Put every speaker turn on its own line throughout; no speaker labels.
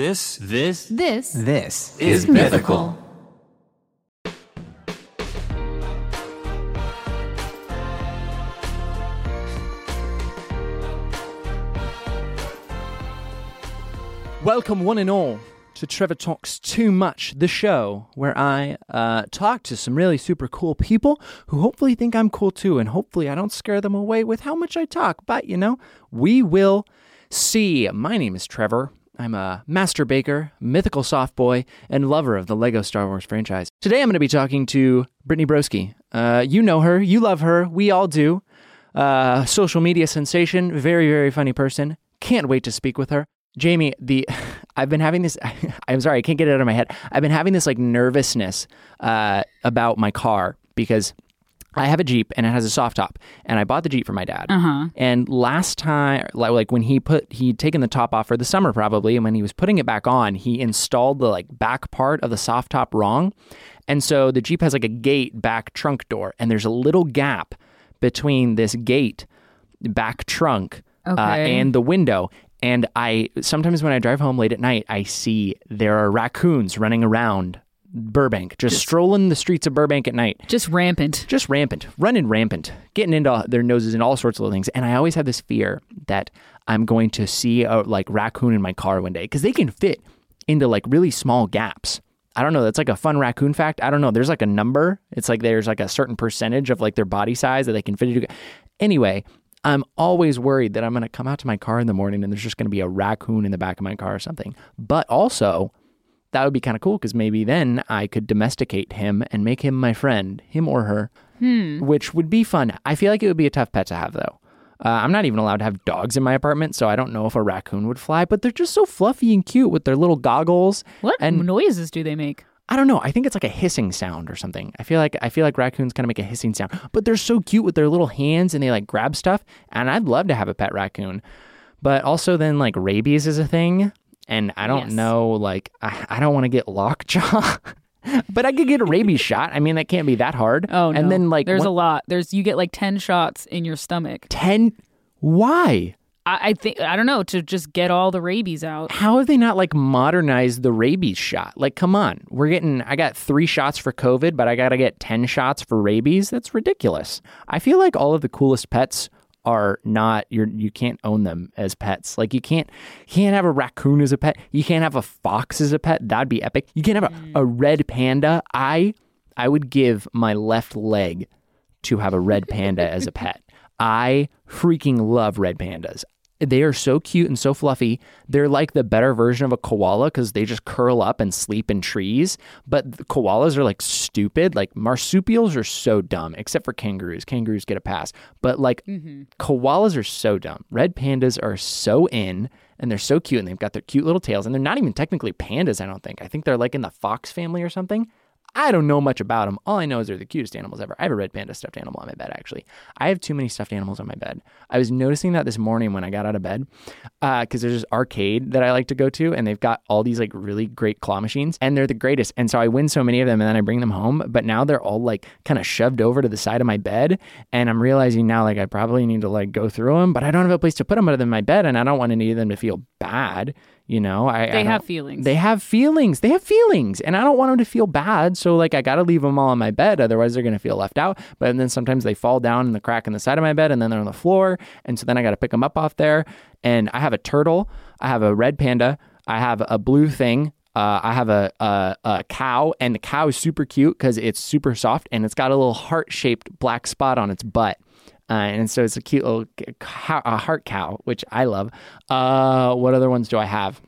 This, this
This
This
is mythical.
Welcome, one and all, to Trevor Talks Too Much, the show where I uh, talk to some really super cool people who hopefully think I'm cool too, and hopefully I don't scare them away with how much I talk. But you know, we will see. My name is Trevor. I'm a master baker, mythical soft boy, and lover of the Lego Star Wars franchise. Today I'm going to be talking to Brittany Broski. Uh, you know her, you love her, we all do. Uh, social media sensation, very, very funny person. Can't wait to speak with her. Jamie, the I've been having this. I'm sorry, I can't get it out of my head. I've been having this like nervousness uh, about my car because I have a Jeep and it has a soft top, and I bought the Jeep for my dad. And last time, like, like when he put he'd taken the top off for the summer probably, and when he was putting it back on, he installed the like back part of the soft top wrong, and so the Jeep has like a gate back trunk door, and there's a little gap between this gate back trunk uh, and the window. And I sometimes when I drive home late at night, I see there are raccoons running around Burbank, just, strolling the streets of Burbank at night
just rampant.
just rampant, running rampant, getting into their noses and all sorts of little things. And I always have this fear that I'm going to see a like raccoon in my car one day because they can fit into like really small gaps. I don't know. That's like a fun raccoon fact. I don't know. There's like a number. It's like there's like a certain percentage of like their body size that they can fit into. Anyway, I'm always worried that I'm going to come out to my car in the morning and there's just going to be a raccoon in the back of my car or something. But also, that would be kind of cool because maybe then I could domesticate him and make him my friend, him or her, which would be fun. I feel like it would be a tough pet to have though. Uh, I'm not even allowed to have dogs in my apartment, so I don't know if a raccoon would fly, but they're just so fluffy and cute with their little goggles.
What
And
noises do they make?
I don't know. I think it's like a hissing sound or something. I feel like I feel like raccoons kind of make a hissing sound, but they're so cute with their little hands and they like grab stuff. And I'd love to have a pet raccoon, but also then like rabies is a thing, and I don't
Yes.
know. Like I, I don't want to get lockjaw, but I could get a rabies shot. I mean, that can't be that hard.
Oh no.
and then like
there's
one-
a lot. There's you get like ten shots in your stomach.
ten. Why?
I, I think I don't know to just get all the rabies out.
How have they not like modernized the rabies shot? Like, come on, we're getting. I got three shots for COVID, but I gotta get ten shots for rabies. That's ridiculous. I feel like all of the coolest pets are not. You're you can't own them as pets. Like you can't you can't have a raccoon as a pet. You can't have a fox as a pet. That'd be epic. You can't have a, a mm. red panda. I I would give my left leg to have a red panda as a pet. I freaking love red pandas. They are so cute and so fluffy. They're like the better version of a koala because they just curl up and sleep in trees. But the koalas are like stupid. Like marsupials are so dumb, except for kangaroos. Kangaroos get a pass. But like mm-hmm. koalas are so dumb. Red pandas are so in and they're so cute and they've got their cute little tails. And they're not even technically pandas, I don't think. I think they're like in the fox family or something. I don't know much about them. All I know is they're the cutest animals ever. I have a red panda stuffed animal on my bed, actually. I have too many stuffed animals on my bed. I was noticing that this morning when I got out of bed, uh, because there's this arcade that I like to go to, and they've got all these like really great claw machines, and they're the greatest. And so I win so many of them, and then I bring them home. But now they're all like kind of shoved over to the side of my bed, and I'm realizing now like I probably need to like go through them, but I don't have a place to put them other than my bed, and I don't want any of them to feel bad. You know, I I
They
don't-
have feelings.
They have feelings. They have feelings, and I don't want them to feel bad. So like, I got to leave them all on my bed, otherwise they're gonna feel left out. But then sometimes they fall down in the crack in the side of my bed, and then they're on the floor, and so then I got to pick them up off there. And I have a turtle. I have a red panda. I have a blue thing. Uh, I have a, a a cow, and the cow is super cute because it's super soft, and it's got a little heart shaped black spot on its butt. Uh, and so it's a cute little cow, a heart cow, which I love. Uh, what other ones do I have?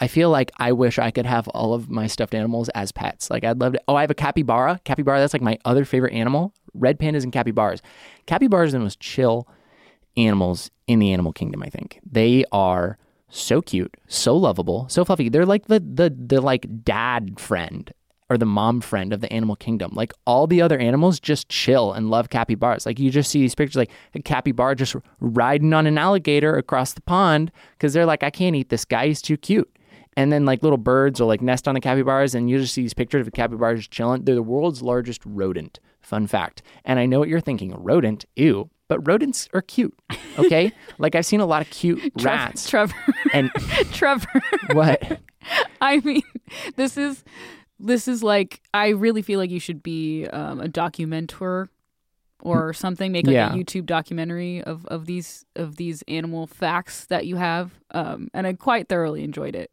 I feel like I wish I could have all of my stuffed animals as pets. Like I'd love to. Oh, I have a capybara. Capybara, that's like my other favorite animal. Red pandas and capybaras. Capybaras are the most chill animals in the animal kingdom. I think they are so cute, so lovable, so fluffy. They're like the the the like dad friend or the mom friend of the animal kingdom. Like all the other animals just chill and love capybaras. Like you just see these pictures like a capybara just riding on an alligator across the pond because they're like, I can't eat this guy. He's too cute. And then like little birds will like nest on the capybaras, and you just see these pictures of a capybara just chilling. They're the world's largest rodent. Fun fact. And I know what you're thinking. Rodent? Ew. but rodents are cute. Okay, like I've seen a lot of cute rats.
Trevor.
and
Trevor.
what?
I mean, this is this is like I really feel like you should be um, a documenter or something. Make like
Yeah.
a YouTube documentary of, of these of these animal facts that you have. Um, and I quite thoroughly enjoyed it.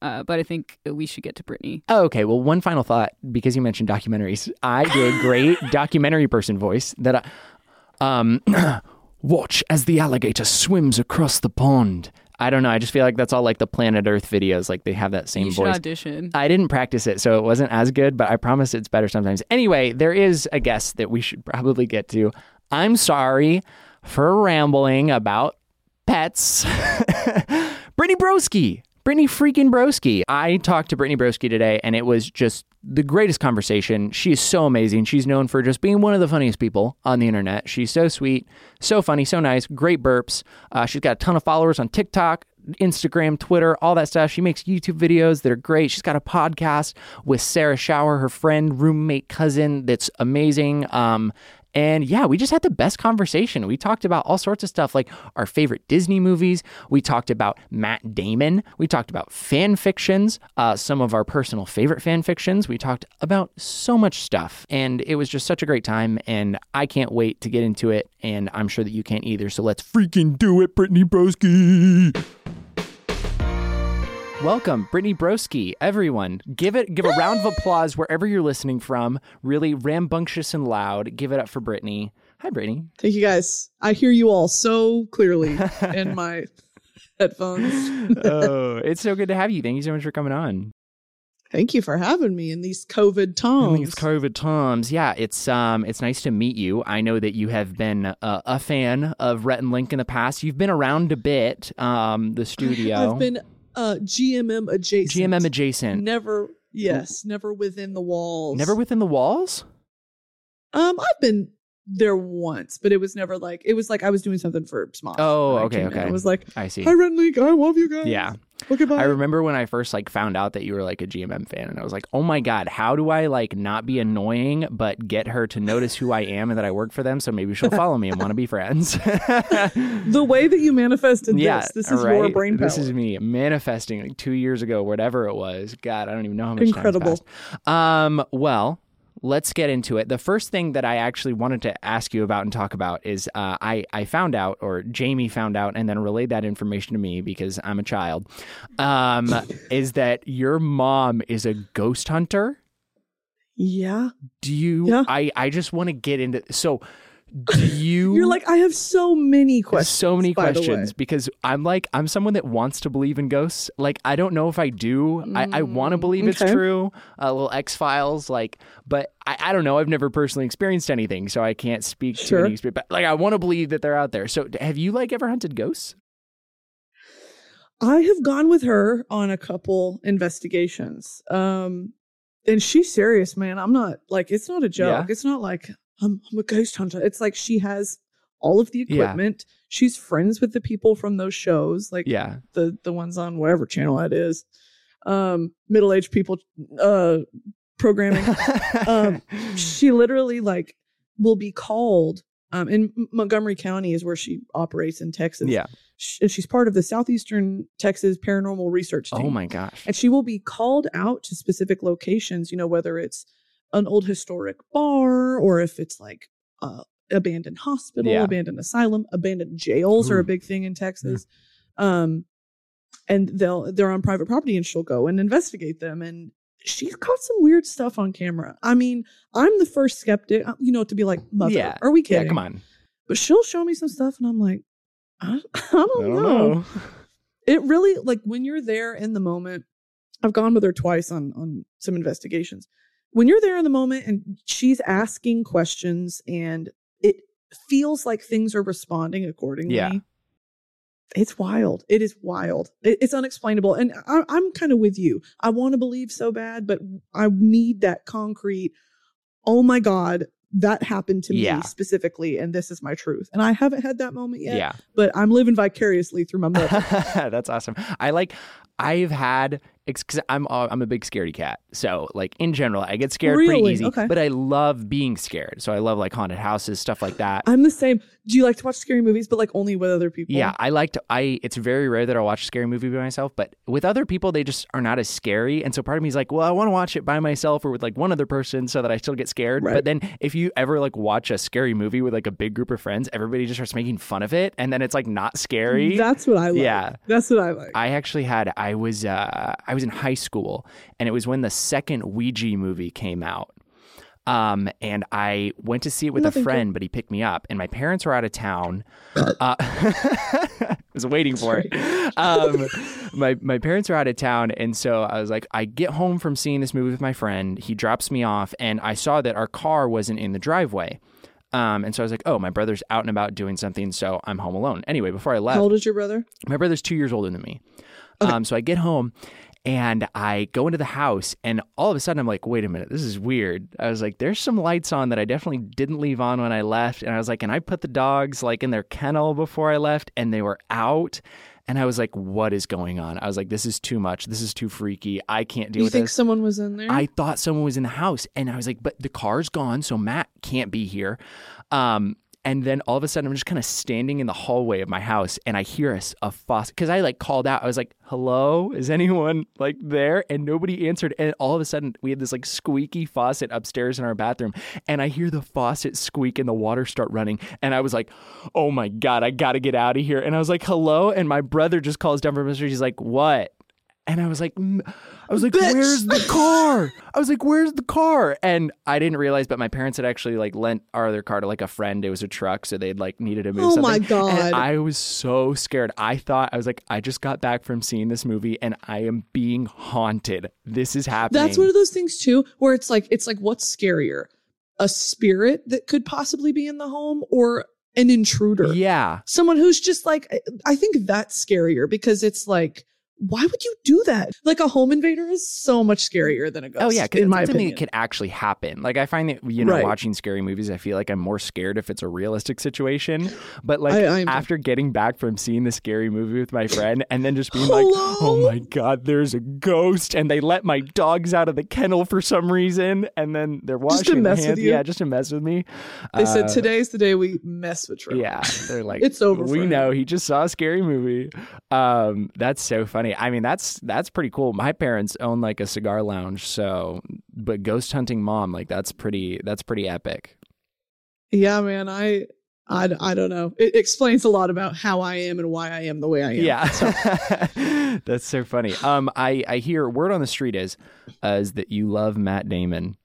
Uh, but I think we should get to Brittany.
Oh, okay. Well, one final thought because you mentioned documentaries. I do a great documentary person voice that I, um, watch as the alligator swims across the pond. I don't know. I just feel like that's all like the Planet Earth videos. Like they have that same
you
voice.
audition.
I didn't practice it, so it wasn't as good, but I promise it's better sometimes. Anyway, there is a guest that we should probably get to. I'm sorry for rambling about pets. Brittany Broski. Brittany freaking Broski. I talked to Brittany Broski today, and it was just the greatest conversation. She is so amazing. She's known for just being one of the funniest people on the internet. She's so sweet, so funny, so nice, great burps. Uh, she's got a ton of followers on TikTok, Instagram, Twitter, all that stuff. She makes YouTube videos that are great. She's got a podcast with Sarah Schauer, her friend, roommate, cousin, that's amazing. Um, and yeah, we just had the best conversation. We talked about all sorts of stuff like our favorite Disney movies. We talked about Matt Damon. We talked about fan fictions, uh, some of our personal favorite fan fictions. We talked about so much stuff. And it was just such a great time. And I can't wait to get into it. And I'm sure that you can't either. So let's freaking do it, Brittany Broski. Welcome, Brittany Broski. Everyone, give it give a round of applause wherever you're listening from. Really rambunctious and loud. Give it up for Brittany. Hi, Brittany.
Thank you guys. I hear you all so clearly in my headphones.
oh, it's so good to have you. Thank you so much for coming on.
Thank you for having me in these COVID times.
it's COVID times. Yeah, it's um, it's nice to meet you. I know that you have been a, a fan of Rhett and Link in the past. You've been around a bit. Um, the studio.
I've been uh, GMM adjacent.
GMM adjacent.
Never, yes, never within the walls.
Never within the walls.
Um, I've been there once, but it was never like it was like I was doing something for Smosh.
Oh,
when I
okay, okay.
I was like,
I see.
"Hi, League, I love you guys."
Yeah.
Okay, bye.
I remember when I first like found out that you were like a GMM fan and I was like, "Oh my god, how do I like not be annoying but get her to notice who I am and that I work for them so maybe she'll follow me and want to be friends?"
the way that you manifested
yeah,
this, this is your brain power.
This is me manifesting like 2 years ago, whatever it was. God, I don't even know how much
Incredible.
Um, well, let's get into it. The first thing that I actually wanted to ask you about and talk about is uh, I I found out, or Jamie found out, and then relayed that information to me because I'm a child. Um, is that your mom is a ghost hunter?
yeah.
Do you?
Yeah.
I I just want to get into so. Do you?
You're like, I have so many questions.
so many
by the way.
questions because I'm like I'm someone that wants to believe in ghosts. Like I don't know if I do. I, I want to believe it's
Mm,
true. A little X Files, like, but I, I don't know. I've never personally experienced anything, so I can't speak to
Sure.
any experience. But like I want to believe that they're out there. So have you like ever hunted ghosts?
I have gone with her on a couple investigations. Um, and she's serious, man. I'm not like it's not a joke.
Yeah.
It's not like I'm, I'm a ghost hunter. It's like she has all of the
Yeah.
equipment. She's friends with the people from those shows, like
Yeah.
the the ones on whatever channel that is. Um, middle aged people uh programming. um, she literally like will be called. Um, in Montgomery County is where she operates in Texas
yeah.
sh- and she's part of the Southeastern Texas Paranormal Research Team.
Oh my gosh.
And she will be called out to specific locations, you know, whether it's an old historic bar or if it's like uh, abandoned hospital,
Yeah.
abandoned asylum, abandoned jails are a big thing in Texas. Um, and they'll they're on private property, and she'll go and investigate them. And she's caught some weird stuff on camera. I mean, I'm the first skeptic, uh, you know, to be like, "Mother,
Yeah.
are we kidding? Yeah.
Come on.
But she'll show me some stuff, and I'm like, I, I don't, know it really like when you're there in the moment i've gone with her twice on on some investigations when you're there in the moment and she's asking questions and it feels like things are responding accordingly
Yeah.
it's wild it is wild It- it's unexplainable and I, i'm kind of with you i want to believe so bad but i need that concrete oh my god that happened to
Yeah.
me specifically and this is my truth and i haven't had that moment yet
yeah.
but i'm living vicariously through my mother
That's awesome. I like I've had because I'm uh, I'm a big scaredy cat. So like in general, I get scared
Really?
pretty easy.
Okay.
But I love being scared. So I love like haunted houses, stuff like that.
I'm the same. Do you like to watch scary movies, but like only with other people?
Yeah, I like to. I it's very rare that I'll watch a scary movie by myself, but with other people, they just are not as scary. And so part of me is like, well, I want to watch it by myself or with like one other person so that I still get scared.
Right.
But then if you ever like watch a scary movie with like a big group of friends, everybody just starts making fun of it, and then it's like not scary.
That's what I like.
Yeah.
That's what I like.
I actually had I was uh, I was in high school and it was when the second Ouija movie came out. Um, and I went to see it with a friend, but he picked me up, and my parents were out of town. Uh, I was waiting for it. Um, my my parents are out of town, and so I was like, I get home from seeing this movie with my friend. He drops me off, and I saw that our car wasn't in the driveway. Um, and so I was like, oh, my brother's out and about doing something, so I'm home alone. Anyway, before I left,
How old is your brother?
my brother's two years older than me. Um, so I get home and I go into the house, and all of a sudden I'm like, wait a minute, this is weird. I was like, there's some lights on that I definitely didn't leave on when I left. And I was like, and I put the dogs like in their kennel before I left, and they were out. And I was like, what is going on? I was like, this is too much. This is too freaky. I can't deal
You
with
think someone was in there?
I thought someone was in the house, and I was like, but the car's gone, so Matt can't be here. Um, and then all of a sudden, I'm just kind of standing in the hallway of my house, and I hear a faucet because I like called out. I was like, "Hello, is anyone like there?" And nobody answered. And all of a sudden, we had this like squeaky faucet upstairs in our bathroom, and I hear the faucet squeak and the water start running. And I was like, "Oh my god, I got to get out of here!" And I was like, "Hello," and my brother just calls down street. He's like, "What?" And I was like, "Mm," I was like,
Bitch.
where's the car? I was like, where's the car? And I didn't realize, but my parents had actually like lent our other car to like a friend. It was a truck, so they'd like needed to move
Oh
something.
my God.
And I was so scared. I thought I was like, I just got back from seeing this movie, and I am being haunted. This is happening.
That's one of those things too, where it's like it's like what's scarier, a spirit that could possibly be in the home or an intruder,
Yeah.
someone who's just like I- I think that's scarier because it's like why would you do that? Like a home invader is so much scarier than a ghost.
Oh yeah, because
my
something
opinion.
that could actually happen. Like I find that you know,
Right.
watching scary movies, I feel like I'm more scared if it's a realistic situation. But like
I-
after getting back from seeing the scary movie with my friend, and then just being like, "Oh my god, there's a ghost!" and they let my dogs out of the kennel for some reason, and then they're
Just to
washing their
mess with you?
Yeah, just to mess with me.
they said
Uh,
today's the day we mess with Trevor.
Yeah, they're like,
It's over for
We know he just saw a scary movie. Um, that's so funny. I mean, that's that's pretty cool. My parents own like a cigar lounge, so but ghost hunting mom, like that's pretty that's pretty epic.
Yeah, man. I, I, I don't know. It explains a lot about how I am and why I am the way I am.
Yeah, that's so funny. Um, I I hear word on the street is uh, is that you love Matt Damon.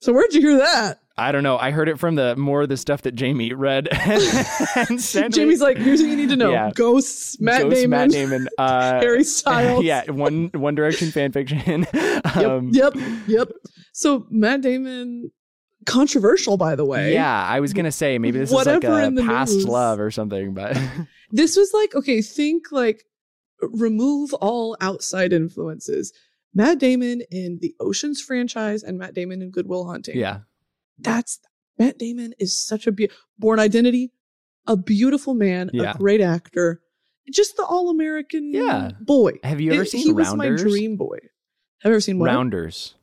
So where'd you hear that?
I don't know. I heard it from the more of the stuff that Jamie read and sent me.
Jamie's like, here's what you need to know:
Yeah.
ghosts, Matt
Ghost
Damon,
Matt Damon. Uh,
Harry Styles.
yeah, one One Direction fan fiction.
Yep,
um,
yep, yep. So Matt Damon, controversial, by the way.
Yeah, I was gonna say maybe this is like a past
news.
love or something, but
This was like, okay, think like remove all outside influences. Matt Damon in the Oceans franchise and Matt Damon in Good Will Hunting.
yeah,
That's Matt Damon is such a be- Bourne Identity, a beautiful man,
Yeah.
a great actor, just the all American
Yeah.
boy.
Have you ever
It-
seen
he was my dream boy. Have you ever seen what?
Rounders,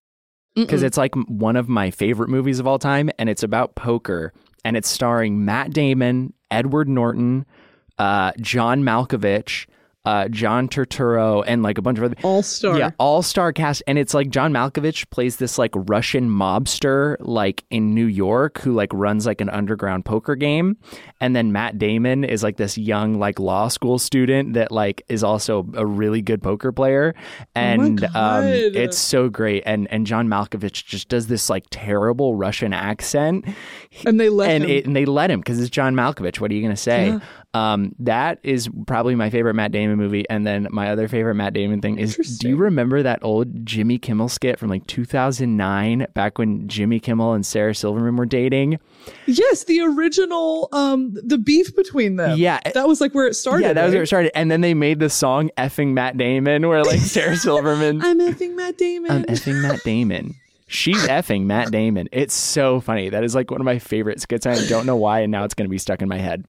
because it's like one of my favorite movies of all time, and it's about poker, and it's starring Matt Damon, Edward Norton, uh, John Malkovich, uh, John Turturro, and like a bunch of other.
all star.
Yeah, all star cast, and it's like John Malkovich plays this like Russian mobster, like in New York, who like runs like an underground poker game, and then Matt Damon is like this young like law school student that like is also a really good poker player, and um, it's so great. And and John Malkovich just does this like terrible Russian accent,
and they let
and
him.
it, and they let him because it's John Malkovich. What are you gonna say?
Yeah.
Um, that is probably my favorite Matt Damon movie, and then my other favorite Matt Damon thing is: Do you remember that old Jimmy Kimmel skit from like 2009, back when Jimmy Kimmel and Sarah Silverman were dating?
yes, the original, um, the beef between them.
Yeah.
that was like where it started.
yeah, that was where it started, and then they made the song "Effing Matt Damon," where like Sarah Silverman,
I'm effing Matt Damon.
I'm effing Matt Damon. She's effing Matt Damon. It's so funny. That is like one of my favorite skits. and I don't know why, and now it's going to be stuck in my head.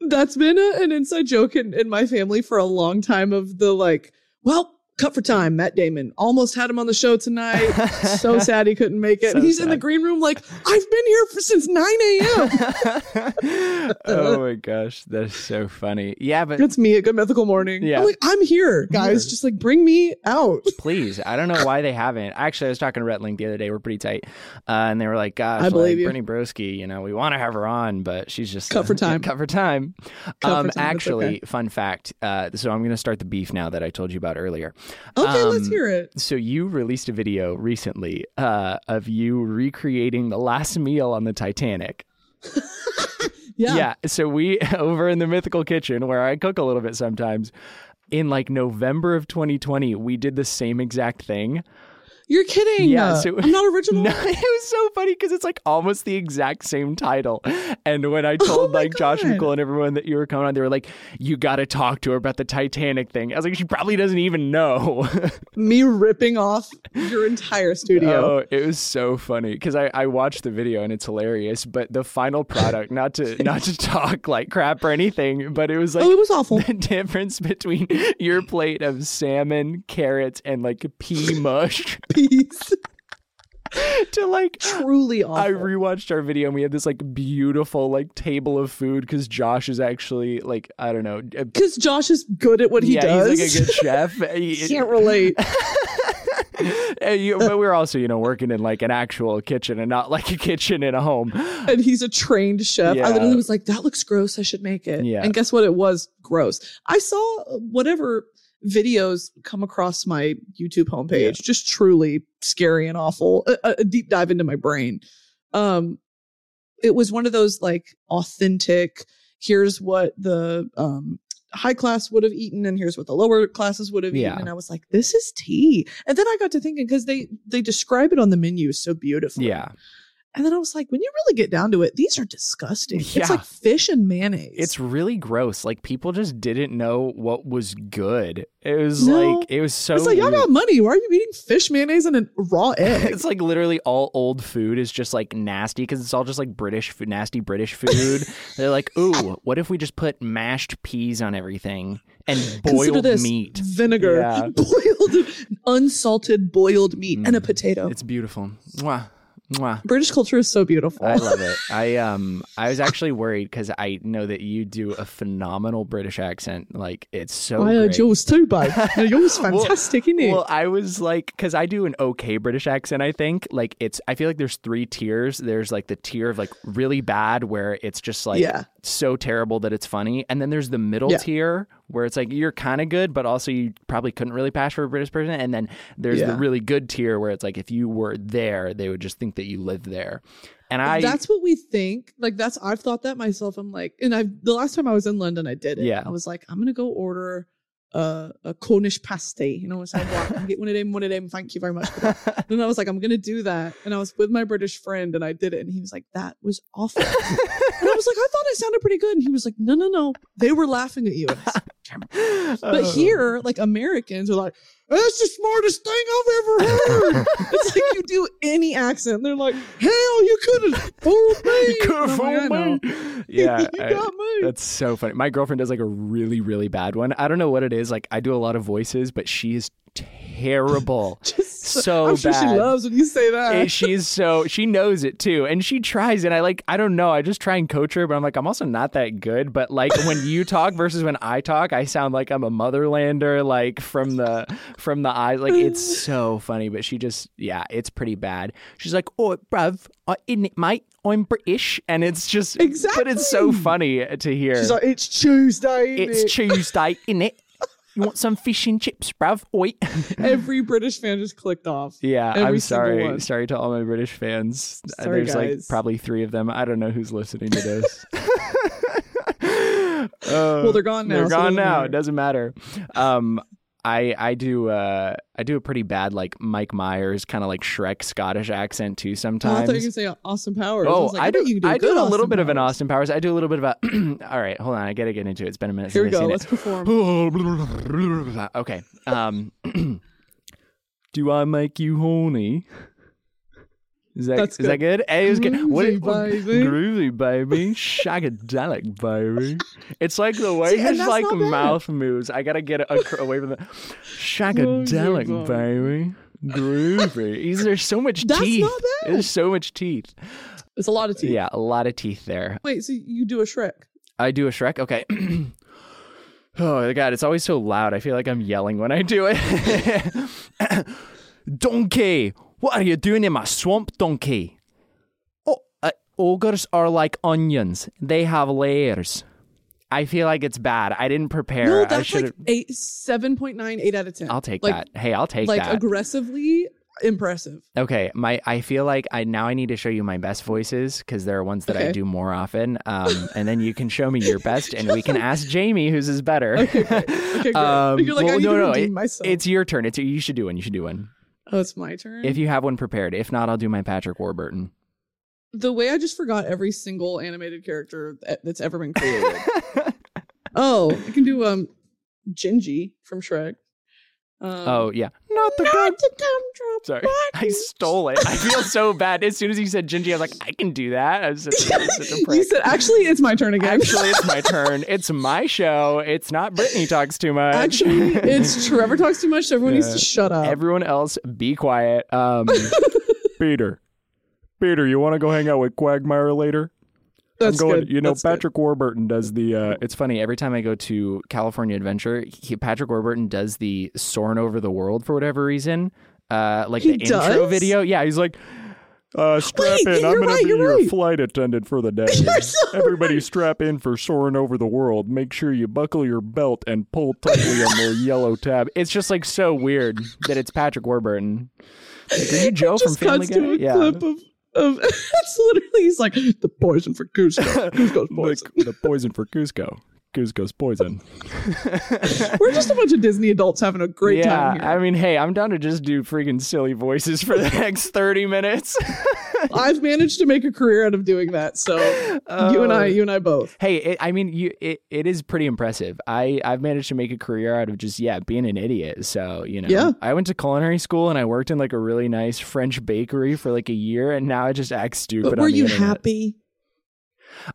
That's been a, an inside joke in, in my family for a long time of the like, well, cut for time. Matt Damon almost had him on the show tonight. so sad he couldn't make it.
So
He's in the green room like, I've been here for since 9 a.m.
oh my gosh, that's so funny. Yeah, but
That's me at Good Mythical Morning.
Yeah.
I'm like, I'm here, guys.
Here.
Just like bring me out.
please, I don't know why they haven't. Actually, I was talking to Rhett Link the other day. We're pretty tight, uh, and they were like, "Gosh,
I believe
like,
you.
Brittany Broski, you know, we want to have her on, but she's just
Cut for time.
cut for time."
Cut for
um,
time,
actually,
okay.
fun fact. Uh, so I'm going to start the beef now that I told you about earlier.
Okay, let's
Um,
hear it.
So you released a video recently uh, of you recreating the last meal on the Titanic.
Yeah. Yeah.
So we over in the mythical kitchen where I cook a little bit sometimes. In like November of 2020, we did the same exact thing.
You're kidding.
Yeah,
Uh,
so-
I'm not original.
No, it was so funny because it's like almost the exact same title. And when I told
Oh
like Josh and
God.
Cole and everyone that you were coming on, they were like, "You got to talk to her about the Titanic thing." I was like, "She probably doesn't even know."
Me ripping off your entire studio.
Oh, it was so funny because I, I watched the video and it's hilarious. But the final product, not to not to talk like crap or anything, but it was like
oh, it was awful.
the difference between your plate of salmon, carrots, and like pea mush
Peace.
to like
Truly awful.
I rewatched our video and we had this like beautiful like table of food because Josh is actually like I don't know. uh,
Because Josh is good at what he
yeah,
does.
he's like a good chef. He-
Can't relate.
and you- but we're also you know working in like an actual kitchen and not like a kitchen in a home.
and he's a trained chef.
Yeah.
I literally was like, that looks gross. I should make it.
Yeah.
And guess what? It was gross. I saw whatever videos come across my YouTube homepage,
Yeah.
just truly scary and awful. A, a- deep dive into my brain. Um, it was one of those like authentic. Here's what the um high class would have eaten, and here's what the lower classes would have
Yeah.
eaten. And I was like, this is tea. And then I got to thinking because they they describe it on the menu so beautifully.
Yeah,
And then I was like, when you really get down to it, these are disgusting.
Yeah.
It's like fish and mayonnaise.
it's really gross. Like people just didn't know what was good. It was
No.
like it was so.
It's like y'all got money. Why are you eating fish mayonnaise and a raw egg?
It's like literally all old food is just like nasty because it's all just like British food, nasty British food. They're like, ooh, what if we just put mashed peas on everything and boiled meat?
vinegar,
Yeah.
boiled, unsalted boiled meat, and a
Mm.
potato.
It's beautiful. Mwah. Mwah.
British culture is so beautiful.
I love it. I um I was actually worried because I know that you do a phenomenal British accent. Like it's so.
I heard yours too, babe. No, yours
Well-
fantastic, isn't it?
Well, I was like, because I do an okay British accent. I think like it's. I feel like there's three tiers. There's like the tier of like really bad, where it's just like
yeah,
so terrible that it's funny, and then there's the middle
Yeah.
tier where it's like you're kind of good, but also you probably couldn't really pass for a British person, and then there's the really good tier where it's like if you were there, they would just think that you live there. And I
that's what we think. Like that's I've thought that myself. I'm like, and I the last time I was in London, I did it.
Yeah.
I was like, I'm gonna go order a, a Cornish pasty. You know, so I walk and get one of them, one of them. Thank you very much. For that. and I was like, I'm gonna do that. And I was with my British friend, and I did it, and he was like, that was awful. and I was like, I thought it sounded pretty good. And he was like, No, no, no, they were laughing at you. And I said, "Damn it." But
Oh.
here, like Americans are like, that's the smartest thing I've ever heard. it's like you do any accent, they're like, hell, you could have fooled me.
You could have
And like,
fooled me. Yeah,
you
I-
got me.
That's so funny. My girlfriend does like a really, really bad one. I don't know what it is. Like I do a lot of voices, but she is terrible. So
I'm sure she loves when you say that.
And she's so she knows it too, and she tries. And I like I don't know. I just try and coach her, but I'm like I'm also not that good. But like when you talk versus when I talk, I sound like I'm a motherlander, like from the from the eyes. Like it's so funny. But she just yeah, it's pretty bad. She's like, oh, bruv, uh, in it, mate. I'm British, and it's just exactly. But it's so funny to hear.
She's like, it's Tuesday. Isn't
it's
it?
Tuesday, innit? You want some fish and chips, bruv? Oi.
Every British fan just clicked off.
Yeah,
Every
I'm sorry.
one.
Sorry to all my British fans.
Sorry,
There's like probably three of them. I don't know who's listening to this. Uh,
Well, they're gone now,
They're
so
gone
doesn't
now.
matter.
It doesn't matter. Um, I I do uh I do a pretty bad like Mike Myers kind of like Shrek Scottish accent too
Oh, I
sometimes.
thought you to say Austin Powers. I
Oh,
was like,
I,
I,
do.
bet you can do a
I do a little
Austin
bit of an
Powers.
Austin Powers. I do a little bit of a. all right, hold on. I gotta get into it. It's been a minute
Here we go. Let's
seen
perform.
okay. Um, do I make you horny? Is that
That's
is that good? Hey, it was good. What,
Groovy,
what-
baby.
groovy baby, shagadelic baby. It's like the way
See,
his like mouth moves. I gotta get a, away from the shagadelic oh,
Groovy,
baby. Groovy. He's, there's so much
That's
teeth. There's so much teeth.
It's a lot of teeth.
Yeah, a lot of teeth there.
Wait, so you do a Shrek?
I do a Shrek. Okay. oh god, it's always so loud. I feel like I'm yelling when I do it. donkey, what are you doing in my swamp, donkey? Oh, uh, ogres are like onions. They have layers. I feel like it's bad. I didn't prepare.
No, that's like eight, seven point nine, eight out of ten.
I'll take
like,
that. Hey, I'll take
Like
that.
Like aggressively impressive.
Okay, my I feel like I now I need to show you my best voices because there are ones that I do more often. Um, and then you can show me your best, and we can ask Jamie whose is better.
Okay, great. Okay, great.
Um,
You're like,
well,
I need
no,
to
no, it-
myself.
It's your turn. It's you should do one. You should do one.
Oh, it's my turn.
If you have one prepared. If not, I'll do my Patrick Warburton.
the way I just forgot every single animated character that's ever been created. oh, I can do um, Gingy from Shrek. Um,
Oh yeah, not the
not
god.
the gumdrop
Sorry, I stole it. I feel so bad. As soon as you said Gingy, I was like, I can do that. I was such, such a prick.
you said actually it's my turn again.
Actually, it's my turn. It's my show. It's not Brittany talks too much.
Actually, it's Trevor talks too much. So everyone needs to shut up.
Everyone else, be quiet. Um, Peter, Peter, you want to go hang out with Quagmire later?
That's
I'm going.
good.
You know,
That's good.
Patrick Warburton does the. Uh, it's funny every time I go to California Adventure, he, Patrick Warburton does the soaring over the world for whatever reason. Uh, like
He
the intro video. Yeah, he's like. Uh, strap
Wait,
in. I'm
you're
gonna be your
right.
flight attendant for the day.
So
Everybody,
right.
strap in for soaring over the world. Make sure you buckle your belt and pull tightly on the yellow tab. It's just like so weird that it's Patrick Warburton. Like, are you Joe from Family
to
Guy?
a
Yeah.
clip of, of um, it's literally he's like the poison for Kuzco. Kuzco's poison.
The, the poison for Kuzco. Kuzco's poison.
We're just a bunch of Disney adults having a great
yeah,
time here.
I mean, hey, I'm down to just do freaking silly voices for the next 30 minutes.
I've managed to make a career out of doing that. So you and I,
Oh.
you and I both.
Hey, it, I mean, you it, it is pretty impressive. I I've managed to make a career out of just yeah being an idiot. So you know,
Yeah.
I went to culinary school and I worked in like a really nice French bakery for like a year, and now I just act stupid.
But were you
internet.
happy?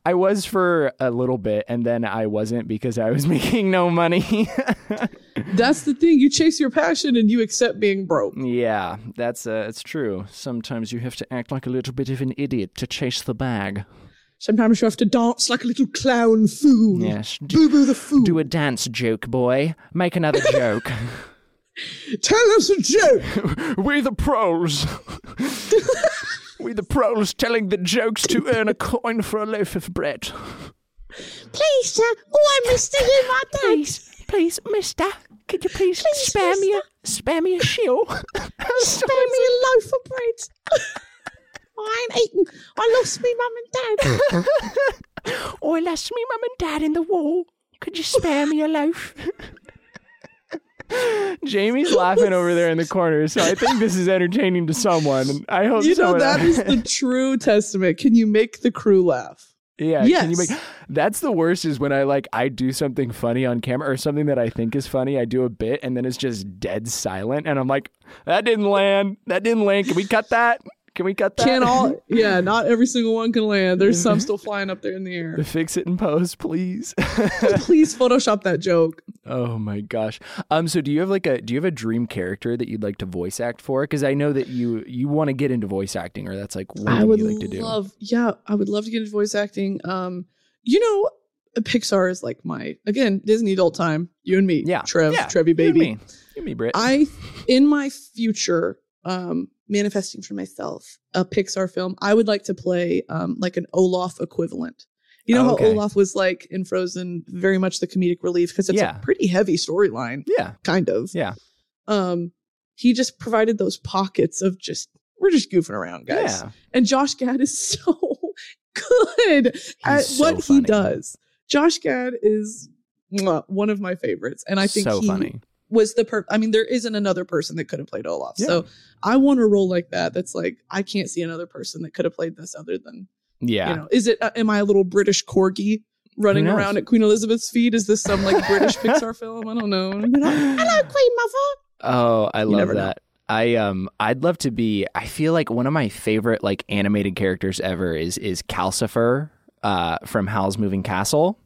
I was for a little bit, and then I wasn't because I was making no money.
That's the thing. You chase your passion and you accept being broke.
yeah, that's uh, it's true. Sometimes you have to act like a little bit of an idiot to chase the bag.
Sometimes you have to dance like a little clown fool.
Yes. Do,
Boo boo the fool.
do a dance joke, boy. Make another joke.
Tell us a joke.
we the pros. We the pros telling the jokes to earn a coin for a loaf of bread.
Please, sir. Oh, I missed it in my dad.
Please, please, mister, could you please, spare me a spare me a shill?
Spare me a loaf of bread. I ain't eating. I lost me mum and dad.
Oh, I lost me mum and dad in the war. Could you spare me a loaf? Jamie's laughing over there in the corner, so I think this is entertaining to someone. I hope so.
You know that is the true testament. Can you make the crew laugh?
Yeah, can you
Yes.
make That's the worst is when I like I do something funny on camera or something that I think is funny, I do a bit and then it's just dead silent and I'm like, that didn't land. That didn't land. Can we cut that? Can we cut that?
Can all? Yeah, not every single one can land. There's some still flying up there in the air.
Fix it in post, please.
Please Photoshop that joke.
oh my gosh. Um so do you have like a do you have a dream character that you'd like to voice act for? Because I know that you you want to get into voice acting or that's like what
I would
you like to do.
love. Yeah, I would love to get into voice acting. Um, you know, Pixar is like my again Disney adult time. You and me,
Yeah.
Trev,
yeah.
Trevi
You and
baby.
me. You and me, Britt.
I in my future, um, manifesting for myself a Pixar film. I would like to play um like an Olaf equivalent. You know
Okay.
how Olaf was like in Frozen, very much the comedic relief because it's
Yeah.
a pretty heavy storyline,
yeah.
kind of.
Yeah.
Um, he just provided those pockets of just we're just goofing around, guys.
Yeah.
And Josh Gad is so good at
so
what he does. Josh Gad is one of my favorites, and I think
so
he
funny.
Was the per. I mean, there isn't another person that could have played Olaf.
Yeah.
So I want a role like that. That's like I can't see another person that could have played this other than
Yeah.
you know. Is it? Uh, am I a little British corgi running around at Queen Elizabeth's feet? Is this some like British Pixar film? I don't know. Hello, Queen Mother.
Oh, I love
never know.
that. I um I'd love to be I feel like one of my favorite like animated characters ever is is Calcifer uh from Howl's Moving Castle.